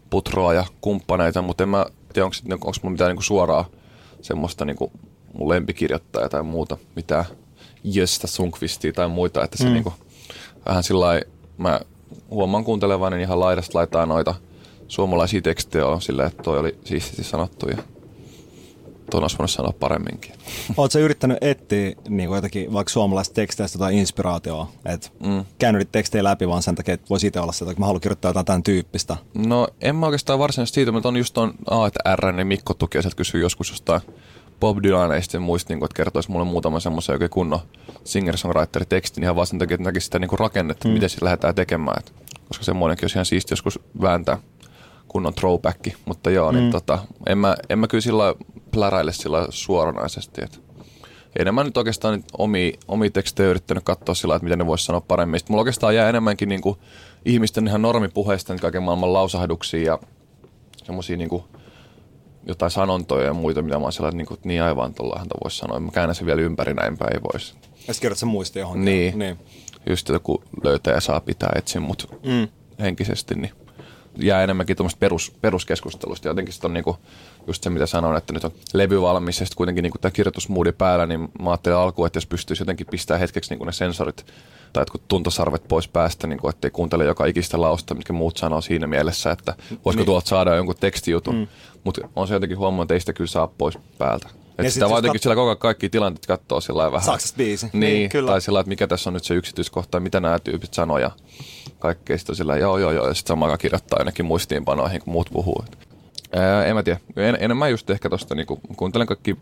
Putroa ja kumppaneita, mutta en mä tiedä, onko, onko mulla mitään niinku suoraa semmoista niinku mun lempikirjoittajaa tai muuta, mitä Jöstä Sunkvistia tai muita, että se mm. niinku, vähän sillä mä huomaan kuuntelevani ihan laidasta laitaa noita suomalaisia tekstejä on silleen, että toi oli siististi sanottu ja tuon olisi voinut sanoa paremminkin. [laughs] Oletko yrittänyt etsiä niin jotakin vaikka suomalaisista teksteistä tai inspiraatioa? Et mm. käynyt tekstejä läpi vaan sen takia, että voisi itse olla sitä, että mä haluan kirjoittaa jotain tämän tyyppistä. No en mä oikeastaan varsinaisesti siitä, mutta on just tuon A, että R, niin Mikko Tuki sieltä kysyy joskus jostain Bob Dylaneista ja muista, niin kuin, että kertoisi mulle muutaman semmoisen oikein kunnon singer-songwriter-tekstin ihan vaan sen takia, että näkisi sitä niin kuin rakennetta, mm. miten sitä lähdetään tekemään. Et, koska semmoinenkin olisi ihan siisti joskus vääntää kunnon throwback. Mutta joo, niin mm. niin tota, en, mä, en mä kyllä sillä pläräile sillä suoranaisesti. Et enemmän nyt oikeastaan nyt omia, omia tekstejä yrittänyt katsoa sillä että miten ne voisi sanoa paremmin. Sitten mulla oikeastaan jää enemmänkin niin kuin ihmisten ihan normipuheista niin kaiken maailman lausahduksia ja semmoisia niin kuin jotain sanontoja ja muita, mitä mä oon sellainen, niin, kuin, niin aivan tuolla voisi sanoa. Mä käännän sen vielä ympäri näin päin, ei voisi. Ja sitten sen muisti johonkin. Niin. niin. Just joku löytäjä saa pitää etsin mut mm. henkisesti, niin jää enemmänkin tuommoista perus, peruskeskustelusta. Ja jotenkin sitten on niinku just se, mitä sanoin, että nyt on levy valmis ja sitten kuitenkin niinku tämä kirjoitusmoodi päällä, niin mä ajattelin alkuun, että jos pystyisi jotenkin pistää hetkeksi niinku ne sensorit tai jotkut tuntosarvet pois päästä, niin kuin, ettei kuuntele joka ikistä lausta, mitkä muut sanoo siinä mielessä, että voisiko niin. tuolta saada jonkun tekstijutun. Mm. Mutta on se jotenkin huomannut, että ei sitä kyllä saa pois päältä. Että sitä vaan jotenkin kat... sillä koko kaikki tilanteet katsoo sillä vähän. Saksasta biisi. Niin, niin kyllä. tai sillä että mikä tässä on nyt se yksityiskohta, mitä nämä tyypit sanoo ja kaikkea. Sitten sillä joo, joo, joo, ja sitten samaan kirjoittaa jonnekin muistiinpanoihin, kun muut puhuu. Ää, en mä tiedä. En, enemmän just ehkä tosta, niinku, kuuntelen kaikki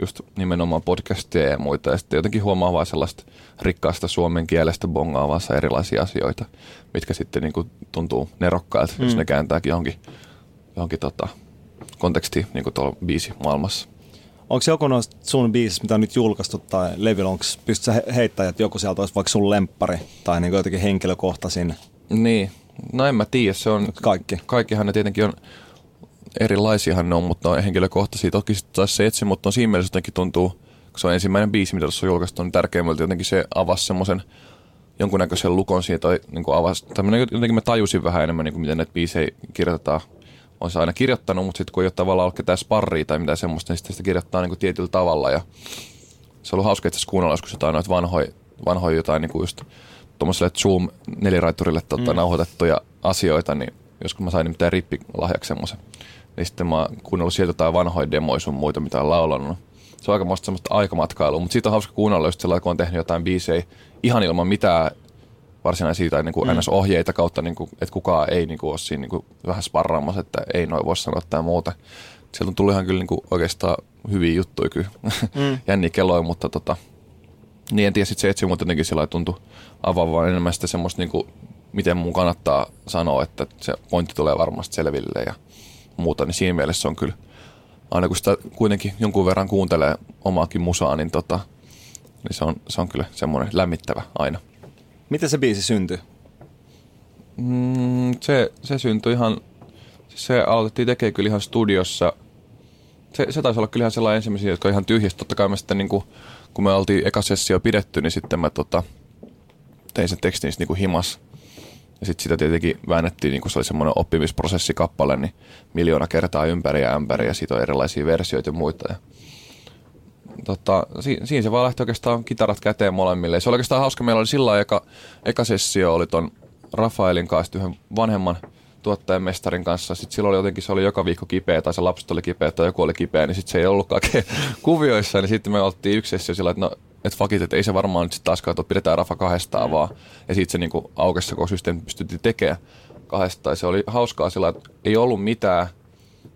just nimenomaan podcasteja ja muita, ja sitten jotenkin huomaa vaan sellaista rikkaasta suomen kielestä bongaavassa erilaisia asioita, mitkä sitten niinku tuntuu nerokkailta, mm. jos ne kääntääkin johonkin, johonkin tota, kontekstiin niin tuolla biisi maailmassa. Onko joku noista sun biisistä, mitä on nyt julkaistu tai levyllä, onko pystyt heittämään, että joku sieltä olisi vaikka sun lemppari tai niin jotenkin henkilökohtaisin? Niin, no en mä tiedä, se on... Kaikki. Kaikkihan ne tietenkin on, erilaisiahan ne on, mutta on henkilökohtaisia. Toki sitten taas se etsi, mutta on siinä mielessä jotenkin tuntuu, kun se on ensimmäinen biisi, mitä tuossa on julkaistu, niin tärkeimmältä jotenkin se avasi semmoisen jonkunnäköisen lukon siitä, tai niin kuin avasi, tämmöinen, jotenkin mä tajusin vähän enemmän, niin kuin miten näitä biisejä kirjoitetaan on se aina kirjoittanut, mutta sitten kun ei ole tavallaan ollut ketään sparria tai mitään semmoista, niin sitten sitä kirjoittaa niin kuin tietyllä tavalla. Ja se on ollut hauska itse kuunnella joskus jotain noita vanhoja, vanhoja jotain niin kuin just tuommoiselle Zoom neliraiturille tota, mm. nauhoitettuja asioita, niin joskus mä sain nimittäin rippilahjaksi semmoisen. Niin sitten mä oon kuunnellut sieltä jotain vanhoja demoja sun muita, mitä on laulanut. Se on aika semmoista aikamatkailua, mutta siitä on hauska kuunnella just sellainen, kun on tehnyt jotain biisejä ihan ilman mitään varsinaisia tai niin kuin mm. ohjeita kautta, niin kuin, että kukaan ei niin kuin, ole siinä niin kuin, vähän sparraamassa, että ei noin voi sanoa tai muuta. Sieltä on tullut ihan kyllä niin kuin, oikeastaan hyviä juttuja kyllä, mm. [laughs] jänniä kelloja, mutta tota, niin en tiedä, sit se etsi mutta jotenkin sillä tuntui avaavaan enemmän sitä semmoista, niin kuin, miten mun kannattaa sanoa, että se pointti tulee varmasti selville ja muuta, niin siinä mielessä on kyllä, aina kun sitä kuitenkin jonkun verran kuuntelee omaakin musaa, niin, tota, niin se, on, se on kyllä semmoinen lämmittävä aina. Miten se biisi syntyi? Mm, se, se syntyi ihan, se aloitettiin tekemään kyllä ihan studiossa. Se, se taisi olla kyllä ihan sellainen ensimmäisiä, jotka ihan tyhjistä. Totta kai mä sitten niin kuin, kun me oltiin eka sessio pidetty, niin sitten mä tota, tein sen tekstin niin kuin himas. Ja sitten sitä tietenkin väännettiin, niin kuin se oli semmoinen oppimisprosessikappale, niin miljoona kertaa ympäri ja ämpäri ja siitä on erilaisia versioita ja muita. Ja tota, si, siinä se vaan lähti oikeastaan kitarat käteen molemmille. Se oli oikeastaan hauska. Meillä oli sillä eka, eka sessio oli ton Rafaelin kanssa yhden vanhemman tuottajan mestarin kanssa. Sitten silloin oli jotenkin, se oli joka viikko kipeä, tai se lapset oli kipeä, tai joku oli kipeä, niin sitten se ei ollutkaan [laughs] kuvioissa. Niin sitten me oltiin yksi sessio sillä, että no, et fakit, että ei se varmaan nyt sitten taaskaan, että pidetään Rafa kahdestaan vaan. Ja sitten se niinku aukesi, kun systeemi pystyttiin tekemään kahdestaan. Se oli hauskaa sillä, että ei ollut mitään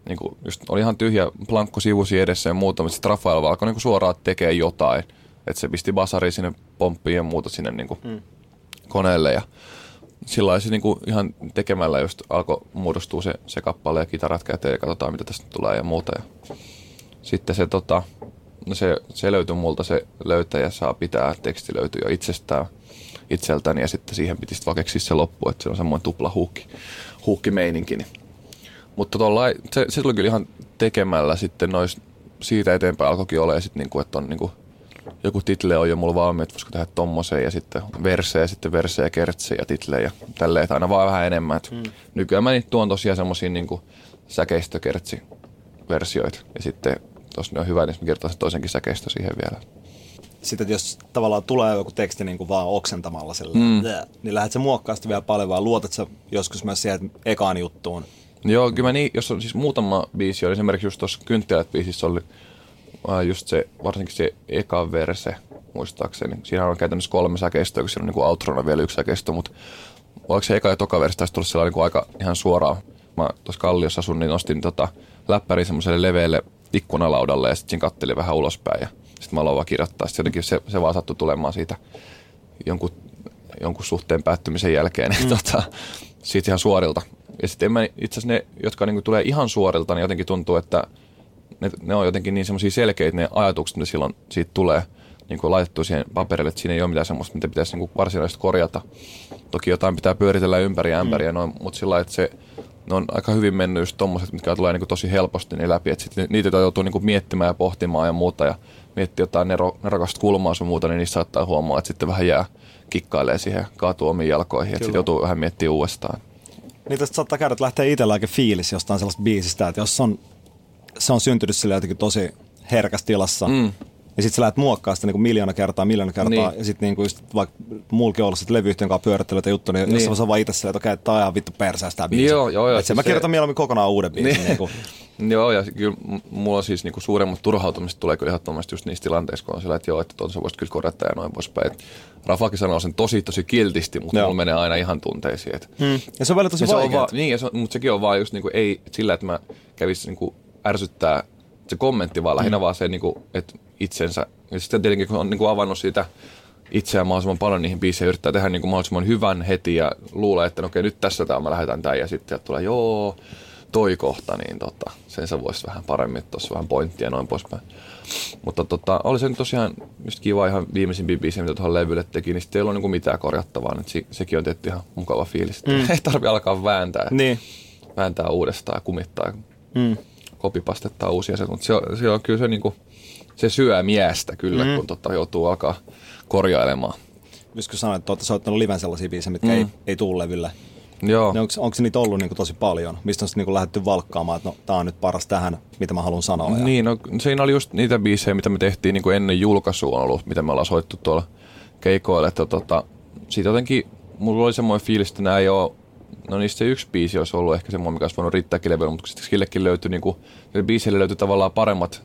niin kuin, just oli ihan tyhjä plankko sivusi edessä ja muuta, mutta sitten Rafael alkoi niin suoraan tekee jotain. Että se pisti basari sinne pomppiin ja muuta sinne niin kuin mm. koneelle ja sillä se niin kuin ihan tekemällä just alkoi muodostua se, se kappale ja kitarat käteen ja katsotaan mitä tästä tulee ja muuta. Ja sitten se, tota, no se, se löytyi multa, se löytäjä saa pitää, teksti löytyy jo itsestään itseltäni ja sitten siihen piti sitten se loppu, että se on semmoinen tupla huukki, huukkimeininki. Niin mutta tolla, se, se tuli kyllä ihan tekemällä sitten nois, siitä eteenpäin alkoikin olla, sitten niinku, että on niinku joku title on jo mulla valmiin, että voisiko tehdä tommosen ja sitten verse ja sitten verse ja kertse ja title ja tälleen, että aina vaan vähän enemmän. Mm. Nykyään mä niitä tuon tosiaan semmosia niinku säkeistökertsi versioita ja sitten tos ne on hyvä, niin mä kirjoitan toisenkin säkeistö siihen vielä. Sitten jos tavallaan tulee joku teksti niin kuin vaan oksentamalla sille, mm. niin lähdet sä muokkaa vielä paljon, vai luotat sä joskus myös siihen ekaan juttuun? Joo, kyllä mä niin, jos on siis muutama biisi, oli esimerkiksi just tuossa Kynttilät biisissä oli just se, varsinkin se eka verse, muistaakseni. Siinä on käytännössä kolme säkeistöä, kun siinä on niin kuin outrona vielä yksi säkeistö, mutta oliko se eka ja toka verse taisi tulla sillä niin kuin aika ihan suoraan. Mä tuossa Kalliossa asun, niin nostin tota läppäri semmoiselle leveälle ikkunalaudalle ja sitten kattelin vähän ulospäin ja sitten mä aloin vaan kirjoittaa. Sitten jotenkin se, se vaan sattui tulemaan siitä jonkun, jonkun suhteen päättymisen jälkeen, mm. [laughs] tota, siitä ihan suorilta. Ja sitten itse asiassa ne, jotka niin tulee ihan suorilta, niin jotenkin tuntuu, että ne, ne on jotenkin niin semmoisia selkeitä ne ajatukset, mitä silloin siitä tulee niin kuin laitettu siihen paperille, että siinä ei ole mitään semmoista, mitä pitäisi niin kuin varsinaisesti korjata. Toki jotain pitää pyöritellä ympäri ja ämpäri, mm. noin, mutta sillä että se, ne on aika hyvin mennyt just tommoset, mitkä tulee niin kuin tosi helposti niin läpi, että sitten niitä joutuu niin kuin miettimään ja pohtimaan ja muuta ja miettiä jotain nero, nerokasta kulmaa sun muuta, niin niissä saattaa huomaa, että sitten vähän jää kikkailee siihen, kaatuu omiin jalkoihin, että sitten joutuu vähän miettimään uudestaan. Tästä saattaa käydä, että lähtee itselläkin fiilis jostain sellaista biisistä, että jos on se on syntynyt sille jotenkin tosi herkässä tilassa. Mm. Ja sitten sä lähdet muokkaa sitä niin kuin miljoona kertaa, miljoona kertaa. Niin. Ja sitten niin just vaikka mullakin ollut sitten levyyhtiön kanssa pyörittelyitä juttu, niin, niin. jos mä vaan itse silleen, että okei, okay, tää on ihan vittu perseästä tää biisi. Joo, joo, joo. Että siis mä kirjoitan se... mieluummin kokonaan uuden biisin. Niin. niin kuin. [laughs] Joo, ja kyllä mulla on siis niinku suuremmat turhautumiset tulee kyllä ehdottomasti just niissä tilanteissa, kun on sillä, että joo, että tuon sä voisit kyllä korjata ja noin poispäin. Rafakin sanoo sen tosi, tosi kiltisti, mutta joo. mulla menee aina ihan tunteisiin. Että... Hmm. Ja se on välillä tosi vaikeaa. Niin, ja se, mutta sekin on vaan just niinku, ei sillä, että mä kävisin niinku ärsyttää se kommentti vaan lähinnä mm. vaan se, niin kuin, että itsensä. Ja sitten tietenkin kun on niin kuin avannut siitä itseään mahdollisimman paljon niihin biiseihin, yrittää tehdä niin kuin mahdollisimman hyvän heti ja luulee, että no okei, nyt tässä tämä mä lähetän tämän ja sitten tulee joo, toi kohta, niin tota, sen sä voisit vähän paremmin, tuossa vähän pointtia ja noin poispäin. Mutta tota, oli se nyt tosiaan just kiva ihan viimeisimpiä biisejä, mitä tuohon levylle teki, niin sitten ei ollut niin mitään korjattavaa, niin se, sekin on tietty ihan mukava fiilis. Mm. [laughs] ei tarvi alkaa vääntää, niin. vääntää uudestaan ja kumittaa. Mm kopipastettaa uusia asioita, mutta se se on kyllä se, niin kuin, se syö miestä kyllä, mm. kun tota, joutuu alkaa korjailemaan. Pystytkö sanoa, että olette soittanut liven sellaisia biisejä, mitkä mm. ei, ei tule levylle? Joo. Onko, onko niitä ollut niin kuin tosi paljon? Mistä on sitten niin lähdetty valkkaamaan, että no, tämä on nyt paras tähän, mitä mä haluan sanoa? Ja... Niin, no, siinä oli just niitä biisejä, mitä me tehtiin niin kuin ennen julkaisua on ollut, mitä me ollaan soittu tuolla keikoilla. Että tota, siitä jotenkin mulla oli semmoinen fiilis, että nämä ei ole no niistä se yksi biisi olisi ollut ehkä semmoinen, mikä olisi voinut riittääkin levyllä, mutta sitten sillekin löytyi, niin kuin, biisille löytyi tavallaan paremmat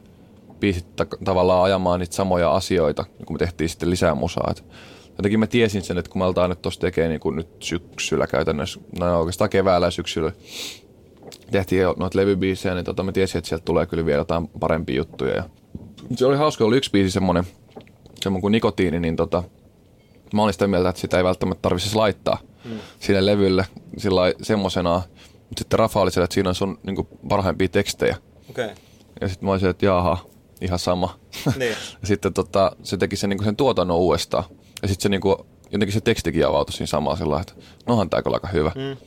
biisit ta- tavallaan ajamaan niitä samoja asioita, kun me tehtiin sitten lisää musaa. Et jotenkin mä tiesin sen, että kun me aletaan nyt tuossa tekemään niin nyt syksyllä käytännössä, no oikeastaan keväällä ja syksyllä, tehtiin jo noita levybiisejä, niin tota, mä tiesin, että sieltä tulee kyllä vielä jotain parempia juttuja. Ja se oli hauska, oli yksi biisi semmoinen, semmoinen kuin nikotiini, niin tota, mä olin sitä mieltä, että sitä ei välttämättä tarvitsisi laittaa mm. sille levylle sillä semmoisenaan. Mutta sitten Rafa oli siellä, että siinä on sun niin parhaimpia tekstejä. Okay. Ja sitten mä olisin, että jaha, ihan sama. Niin. [laughs] ja sitten tota, se teki sen, niin sen tuotannon uudestaan. Ja sitten se niin kuin, jotenkin se tekstikin avautui siinä samaa sillä että nohan tämä aika hyvä. Mm.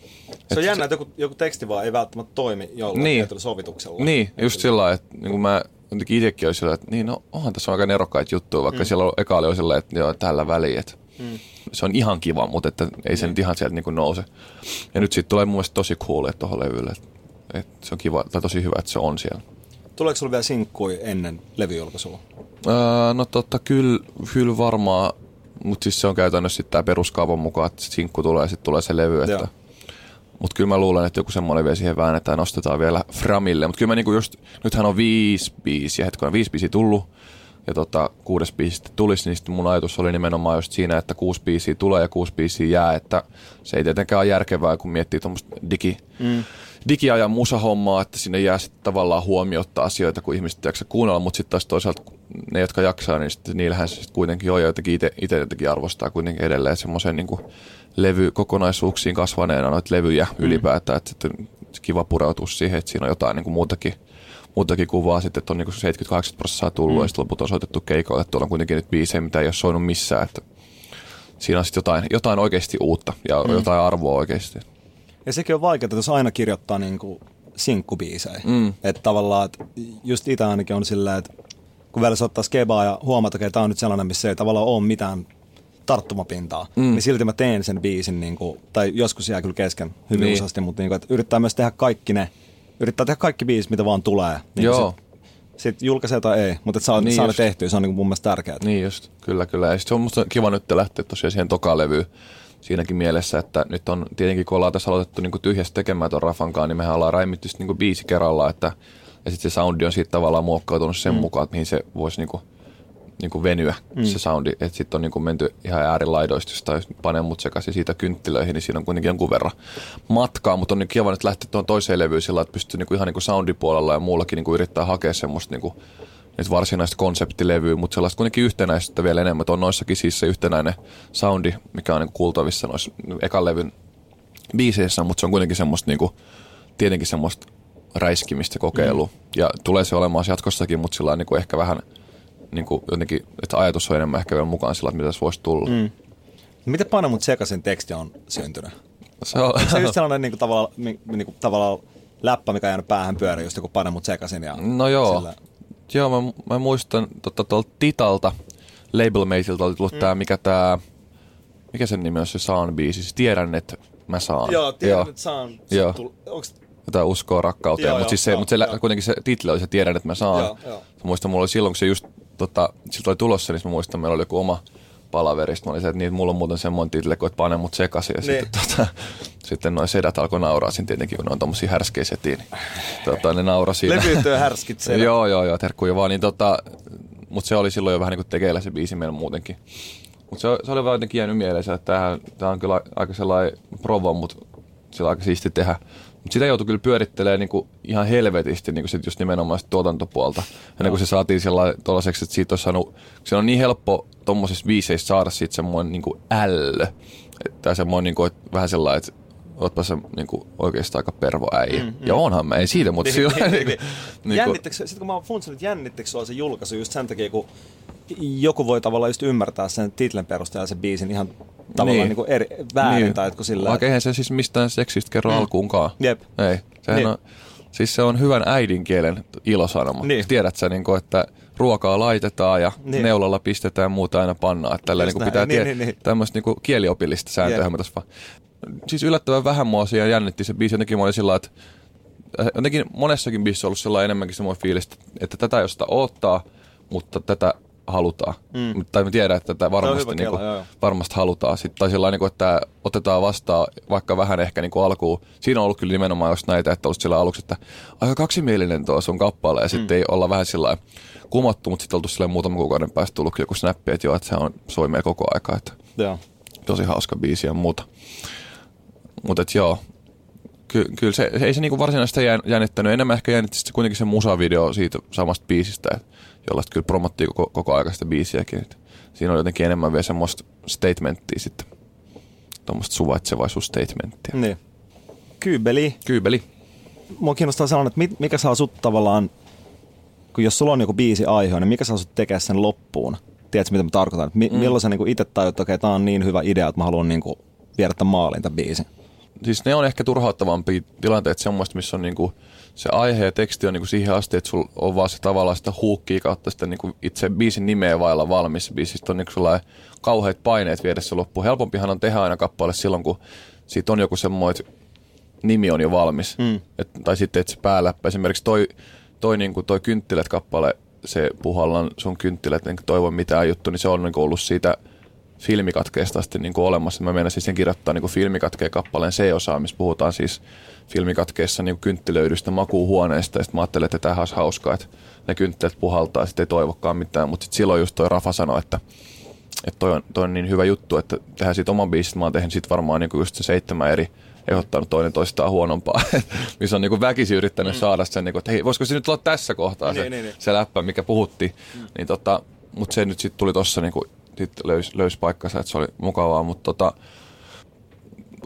Se on jännä, että joku, joku teksti vaan ei välttämättä toimi jollain niin. sovituksella. Niin, just sillä että niin kuin mä jotenkin itsekin olisi sillä, että niin no onhan tässä aika nerokkaita juttuja, vaikka mm. siellä on, eka oli sillä, että joo, tällä väliin, että mm se on ihan kiva, mutta että ei se mm. nyt ihan sieltä niin nouse. Ja nyt siitä tulee mun mielestä tosi cool, että tuohon levylle. Että, että se on kiva, tai tosi hyvä, että se on siellä. Tuleeko sulla vielä sinkkui ennen levyjulkaisua? Öö, no totta, kyllä, kyllä varmaan, mutta siis se on käytännössä sitten tämä peruskaavan mukaan, että sinkku tulee ja sitten tulee se levy. Että, mutta kyllä mä luulen, että joku semmoinen vielä siihen väännetään ja nostetaan vielä Framille. Mutta kyllä mä niinku just, nythän on viisi biisiä, hetkinen, viisi biisiä tullut ja tota, kuudes biisi tulisi, niin sitten mun ajatus oli nimenomaan just siinä, että kuusi biisiä tulee ja kuusi biisiä jää, että se ei tietenkään ole järkevää, kun miettii tuommoista digi, mm. Digiajan musahommaa, että sinne jää sitten tavallaan huomiota asioita, kun ihmiset jaksaa kuunnella, mutta sitten taas toisaalta ne, jotka jaksaa, niin sitten niillähän se sitten kuitenkin on, jotenkin itse jotenkin arvostaa kuitenkin edelleen semmoisen niin levykokonaisuuksiin kasvaneena noita levyjä mm. ylipäätään, että, että kiva pureutua siihen, että siinä on jotain niin kuin muutakin muutakin kuvaa sitten, että on niinku 70-80 prosenttia tullut mm. ja sitten loput on soitettu keikoille. Että tuolla on kuitenkin nyt biisejä, mitä ei ole soinut missään. Että siinä on sitten jotain, jotain oikeasti uutta ja mm. jotain arvoa oikeasti. Ja sekin on vaikeaa, jos aina kirjoittaa niinku sinkkubiisejä. Mm. Että tavallaan, että just itse ainakin on silleen, että kun vielä soittaa skebaa ja huomata, että tämä on nyt sellainen, missä ei tavallaan ole mitään tarttumapintaa, mm. niin silti mä teen sen biisin, niin kuin, tai joskus jää kyllä kesken hyvin niin. useasti, mutta niin kuin, että yrittää myös tehdä kaikki ne, yrittää tehdä kaikki biisit, mitä vaan tulee. Niin Joo. Sit, sit julkaisee tai ei, mutta että saa, niin saa ne tehtyä, se on niin kuin mun mielestä tärkeää. Niin just, kyllä kyllä. Ja sit se on musta kiva nyt lähteä tosiaan siihen tokalevyyn siinäkin mielessä, että nyt on tietenkin kun ollaan tässä aloitettu niin tyhjästä tekemään tuon Rafankaan, niin mehän ollaan räimitty sitten niin biisi kerrallaan, että ja sitten se soundi on siitä tavallaan muokkautunut sen mm. mukaan, että mihin se voisi niin kuin, niin kuin venyä mm. se soundi. Että sitten on niin kuin menty ihan äärilaidoista, jos tai panee mut sekaisin siitä kynttilöihin, niin siinä on kuitenkin jonkun verran matkaa. Mutta on niin kiva nyt lähteä tuon toiseen levyyn sillä, että pystyy niin kuin ihan niin kuin soundipuolella ja muullakin niin kuin yrittää hakea semmoista niin kuin, nyt varsinaista konseptilevyä, mutta sellaista kuitenkin yhtenäistä vielä enemmän. On noissakin siis se yhtenäinen soundi, mikä on niin kuultavissa noissa ekan levyn biiseissä, mutta se on kuitenkin semmoista niin kuin, tietenkin semmoista räiskimistä kokeilu. Mm. Ja tulee se olemaan jatkossakin, mutta sillä on niin kuin ehkä vähän niin kuin jotenkin, että ajatus on enemmän ehkä vielä mukaan sillä, että mitä se voisi tulla. Mm. Miten Pane mut sekaisin teksti on syntynyt? Se on, se on just [laughs] sellainen niin kuin, tavallaan, niin kuin, tavallaan läppä, mikä on jäänyt päähän pyöriin, just joku Pane mut sekaisin. Ja no joo, sillä... joo mä, mä muistan tota, tuolta Titalta, Labelmateilta oli tullut mm. tämä, mikä tämä, mikä sen nimi on se Saan biisi, siis tiedän, että mä saan. Joo, tiedän, joo. että saan. Joo. Tull, onks... Jotain uskoa rakkauteen, mutta siis se, mut se joo. kuitenkin se titli oli se tiedän, että mä saan. Joo, joo. Mä muistan, mulla oli silloin, kun se just tota, siltä oli tulossa, niin mä muistan, meillä oli joku oma palaverista. Mä olin se, että niin, mulla on muuten semmoinen title, että pane mut sekaisin. Ja niin. sitten, tota, sitten noin sedät alkoi nauraa siinä tietenkin, kun ne on tommosia härskeä setiin. Niin, tota, ne nauraa siinä. Levyytyö härskit sedät. [laughs] joo, joo, joo, terkkuja vaan. Niin, tota, mutta se oli silloin jo vähän niin kuin tekeillä se biisi meillä muutenkin. Mutta se, se, oli vaan jotenkin jäänyt mieleen, että tämä on kyllä aika sellainen provo, mutta sillä aika siisti tehdä. Mutta sitä joutui kyllä pyörittelemään niinku ihan helvetisti niinku sit just nimenomaan sit tuotantopuolta. Ennen kuin se saatiin tuollaiseksi, että siitä olisi saanut, se on niin helppo tuommoisessa biiseissä saada siitä semmoinen niinku ällö. Tai semmoinen niinku, että vähän sellainen, että ootpa se niinku oikeastaan aika pervo äijä. Mm, mm. Ja onhan mä, ei siitä, mutta niin, sillä niin, niin, niin, Jännittekö, sitten kun mä oon funtsinut, että jännittekö se julkaisu just sen takia, kun joku voi tavallaan just ymmärtää sen titlen perusteella sen biisin ihan tavallaan niin. Niin eri, väärin niin. tai että sillä... Vaikka eihän se siis mistään seksistä kerro mm. alkuunkaan. Jep. Ei. Sehän niin. on, siis se on hyvän äidinkielen ilosanoma. Niin. Tiedät sä, niin kuin, että ruokaa laitetaan ja niin. neulalla pistetään ja muuta aina pannaa. Että tällä niin pitää niin, niin, niin. tämmöistä niin kieliopillista sääntöä. Yep. Tässä Siis yllättävän vähän mua siellä jännitti se biisi. Jotenkin mä olin sillä että äh, jotenkin monessakin biisissä on ollut sellainen enemmänkin semmoinen fiilis, että tätä ei sitä odottaa, mutta tätä halutaan. Mm. Tai me tiedän, että tätä varmasti, niin kuin, varmasti halutaan. Sitten, tai sellainen, niin että otetaan vastaan vaikka vähän ehkä niin kuin alkuun. Siinä on ollut kyllä nimenomaan just näitä, että olisi sillä aluksi, että aika kaksimielinen tuo sun kappale. Ja mm. sitten ei olla vähän sillä kumottu, mutta sitten oltu sillä muutaman kuukauden päästä tullut joku snappi, että joo, että se on, soi meillä koko aika. Että Joo. Tosi hauska biisi ja muuta. Mutta joo, Ky- kyllä se, ei se niinku varsinaisesti jännittänyt. Enemmän ehkä jännitti sitten kuitenkin se musavideo siitä samasta biisistä, jolla kyllä promottiin koko, koko aika sitä biisiäkin. Et siinä oli jotenkin enemmän vielä semmoista statementtia sitten. Tuommoista suvaitsevaisuusstatementtia. Niin. Kyybeli. Kyybeli. Mua kiinnostaa sanoa, että mikä saa sut tavallaan, kun jos sulla on joku biisi aihe, niin mikä saa sut tekemään sen loppuun? Tiedätkö, mitä mä tarkoitan? Mi- mm. Milloin sä niin itse tajut, että okay, tää on niin hyvä idea, että mä haluan niin viedä tämän maaliin tämän biisin? Siis ne on ehkä turhauttavampia tilanteet semmoista, missä on niinku se aihe ja teksti on niinku siihen asti, että sulla on vaan se tavallaan sitä huukkia kautta sitä niinku itse biisin nimeä vailla valmis. Biisistä on niinku kauheat paineet viedä se loppu. Helpompihan on tehdä aina kappale silloin, kun siitä on joku semmoinen, nimi on jo valmis. Mm. Et, tai sitten, että se pääläppä. Esimerkiksi toi, toi, niinku, toi kynttilät-kappale, se puhallan sun kynttilät, niin toivon mitään juttu, niin se on niinku ollut siitä – filmikatkeesta asti niin kuin olemassa. Mä menen siis kirjoittaa niin filmikatkeen kappaleen C-osaa, missä puhutaan siis filmikatkeessa niin kynttilöidystä makuuhuoneesta. Ja sitten mä ajattelin, että tämä olisi hauskaa, että ne kynttilät puhaltaa, sitten ei toivokaan mitään. Mutta sitten silloin just toi Rafa sanoi, että, että toi, on, toi on niin hyvä juttu, että tehdään siitä oman biisit. Mä oon tehnyt sit varmaan niin kuin just se seitsemän eri ehdottanut toinen toistaan huonompaa, [laughs] missä on niin kuin väkisin yrittänyt mm. saada sen, niin kuin, että hei, voisiko se nyt olla tässä kohtaa niin, se, niin, niin. se läppä, mikä puhutti. Mm. Niin tota, mutta se nyt sitten tuli tuossa niin sitten löysi, löys paikkansa, että se oli mukavaa, mutta tota,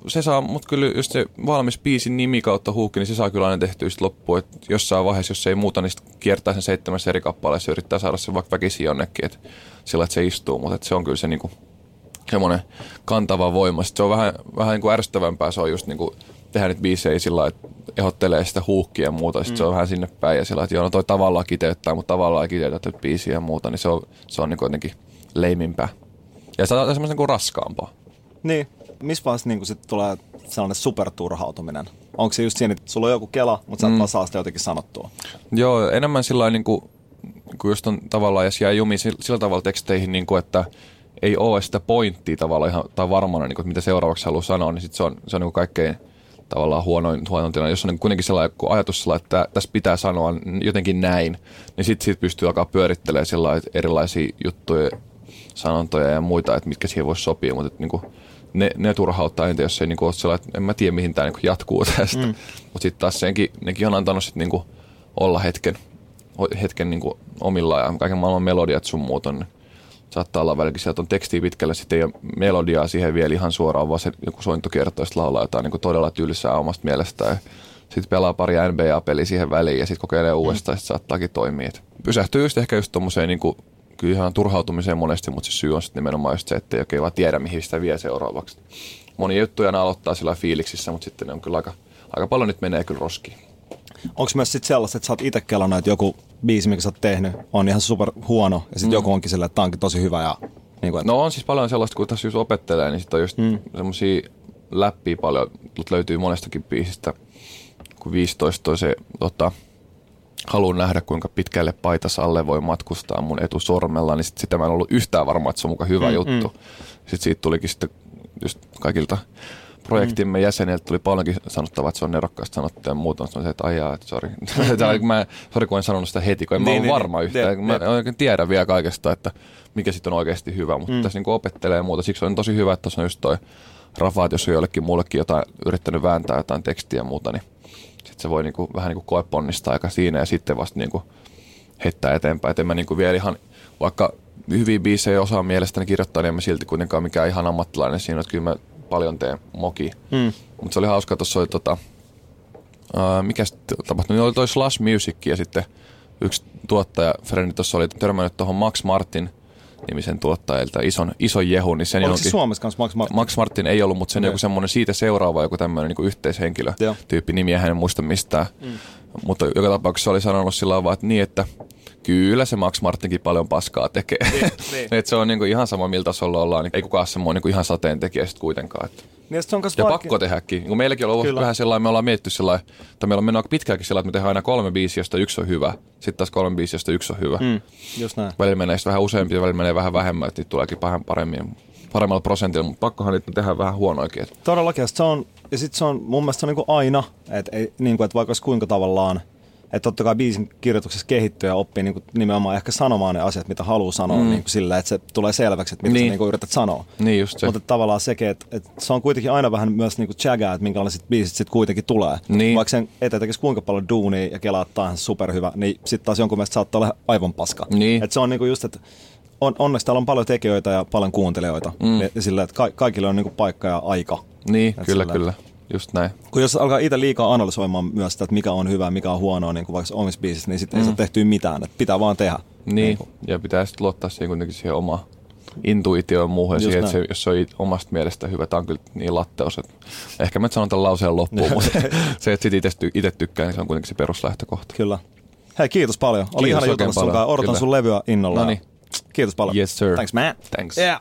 se saa, mutta kyllä just se valmis biisin nimi kautta huukki, niin se saa kyllä aina tehtyä sitten loppuun, että jossain vaiheessa, jos se ei muuta, niin kiertää sen seitsemässä eri kappaleessa ja yrittää saada sen vaikka väkisin jonnekin, että sillä, että se istuu, mutta se on kyllä se niinku semmoinen kantava voima. Sitten se on vähän, vähän niinku ärsyttävämpää, se on just niinku tehdä nyt biisejä sillä että ehdottelee sitä huukkia ja muuta, sitten mm. se on vähän sinne päin ja sillä että joo, no toi tavallaan kiteyttää, mutta tavallaan ei kiteytä biisiä ja muuta, niin se on, se on niin jotenkin leimimpää. Ja se on semmoisen kuin raskaampaa. Niin. Missä vaiheessa niin sit tulee sellainen superturhautuminen? Onko se just siinä, että sulla on joku kela, mutta sä et mm. vaan saa sitä jotenkin sanottua? Joo, enemmän sillä niin kuin, kun just on tavallaan, jos jää sillä, sillä tavalla teksteihin, niin kuin, että ei ole sitä pointtia tavallaan ihan tai varmana, niin kuin, mitä seuraavaksi haluaa sanoa, niin sit se on, se on niin kuin kaikkein tavallaan huonoin, huonoin tilanne. Jos on niin kuitenkin sellainen ajatus sellainen, että tässä pitää sanoa jotenkin näin, niin sitten sit pystyy alkaa pyörittelemään erilaisia juttuja, sanontoja ja muita, että mitkä siihen voisi sopia, mutta että, niin kuin, ne, ne turhauttaa entä, jos ei niin kuin, ole sellainen, että en mä tiedä mihin tämä niin jatkuu [laughs] tästä. Mm. Mutta sitten taas senkin, nekin on antanut sit, niin kuin, olla hetken, hetken niin kuin, omillaan ja kaiken maailman melodiat sun muut on, niin saattaa olla välillä, sieltä on tekstiä pitkälle, sitten ei ole melodiaa siihen vielä ihan suoraan, vaan se joku sointukertoo, laulaa jotain niin todella tylsää omasta mielestään. Sitten pelaa pari NBA-peliä siihen väliin ja sitten kokeilee uudestaan, mm. sitten saattaakin toimia. Et pysähtyy just ehkä just tommoseen niin kuin, kyllä ihan turhautumiseen monesti, mutta se syy on sitten nimenomaan just se, että ei oikein vaan tiedä, mihin sitä vie seuraavaksi. Moni juttuja aloittaa sillä fiiliksissä, mutta sitten ne on kyllä aika, aika paljon nyt menee kyllä roskiin. Onko myös sitten sellaista, että sä oot itse kelannut, että joku biisi, mikä sä oot tehnyt, on ihan super huono, ja sitten mm. joku onkin silleen, että tämä onkin tosi hyvä. Ja, niin kuin, että... No on siis paljon sellaista, kun tässä just opettelee, niin sitten on just mm. semmoisia läppiä paljon, löytyy monestakin biisistä, kun 15 on se, tota, haluan nähdä, kuinka pitkälle paitas alle voi matkustaa mun etusormella, niin sit sitä mä en ollut yhtään varma, että se on muka hyvä mm, juttu. Mm. Sitten siitä tulikin sitten just kaikilta projektimme mm. jäseniltä tuli paljonkin sanottavaa, että se on nerokkaasti sanottu ja muuta. Se on se, että aijaa, että sori. Mm. [laughs] mä, sori, kun en sanonut sitä heti, kun en niin, mä ole niin, varma niin, yhtään. Niin, mä en oikein tiedä vielä kaikesta, että mikä sitten on oikeasti hyvä, mutta mm. tässä niin opettelee muuta. Siksi on tosi hyvä, että tuossa on just toi Rafa, että jos on jollekin muullekin jotain yrittänyt vääntää jotain tekstiä ja muuta, niin sitten se voi niinku, vähän niinku koeponnistaa aika siinä ja sitten vasta niinku heittää eteenpäin. Et en mä niinku vielä ihan, vaikka hyviä biisejä osaa mielestäni kirjoittaa, niin en mä silti kuitenkaan mikään ihan ammattilainen siinä, että kyllä mä paljon teen moki. Mm. Mutta se oli hauska, tuossa oli tota, uh, mikä sitten tapahtui, niin oli toi Slash Music ja sitten yksi tuottaja, Frendi tuossa oli törmännyt tuohon Max Martin nimisen tuottajilta, ison, ison jehu. Niin sen Oliko se Suomessa kanssa Max Martin? Max Martin ei ollut, mutta sen okay. joku semmoinen siitä seuraava joku tämmöinen niin yhteishenkilö Joo. tyyppi nimiä, hän en muista mistään. Mm. Mutta joka tapauksessa oli sanonut sillä tavalla, että niin, että kyllä se Max Martinkin paljon paskaa tekee. Niin, [laughs] niin. Et se on niinku ihan sama, miltä tasolla ollaan. Niin ei kukaan semmoinen niinku ihan sateen tekijä sitten kuitenkaan. Että. Niin se on ja vaikea. pakko tehdäkin. Niin meilläkin on ollut Kyllä. vähän sellainen, me ollaan mietitty sellainen, että meillä on mennyt pitkäänkin sellainen, että me tehdään aina kolme biisiä, josta yksi on hyvä. Sitten taas kolme biisiä, josta yksi on hyvä. Mm, just näin. Välillä menee vähän useampia, välillä menee vähän vähemmän, että niitä tuleekin vähän paremmin paremmalla prosentilla, mutta pakkohan niitä tehdä vähän huonoikin. Todellakin, se on, ja sitten se on mun mielestä se on niin kuin aina, että, ei, niin kuin, että vaikka olisi kuinka tavallaan – että totta kai biisin kirjoituksessa kehittyy ja oppii niin kuin nimenomaan ehkä sanomaan ne asiat, mitä haluaa sanoa mm. niin kuin sillä, että se tulee selväksi, että mitä niin. sä niin kuin yrität sanoa. Niin just se. Mutta tavallaan sekin, että, että, se on kuitenkin aina vähän myös niin kuin chagaa, että minkälaiset biisit sitten kuitenkin tulee. Niin. Vaikka sen eteen tekisi kuinka paljon duunia ja kelaa, että on superhyvä, niin sitten taas jonkun mielestä saattaa olla aivan paska. Niin. Että se on niin kuin just, että on, onneksi täällä on paljon tekijöitä ja paljon kuuntelijoita. Mm. Ja sillä, että ka- kaikille on niin kuin paikka ja aika. Niin, että kyllä, sillä, kyllä. Just näin. Kun jos alkaa itse liikaa analysoimaan myös sitä, että mikä on hyvä, mikä on huonoa, niin kuin vaikka omissa biisissä, niin sitten mm. ei saa tehtyä mitään. Että pitää vaan tehdä. Niin, niin ja pitää sitten luottaa siihen kuitenkin siihen omaan intuitioon muuhun siihen, että se, jos se on omasta mielestä hyvä, tämä on kyllä niin latteus. Että ehkä mä sanon tämän lauseen loppuun, [laughs] mutta se, että sitten itse tykkää, niin se on kuitenkin se peruslähtökohta. Kyllä. Hei, kiitos paljon. Oli kiitos ihana jutella sun kanssa. Odotan kyllä. sun levyä innolla. No niin. Kiitos paljon. Yes, sir. Thanks, man. Thanks. Yeah.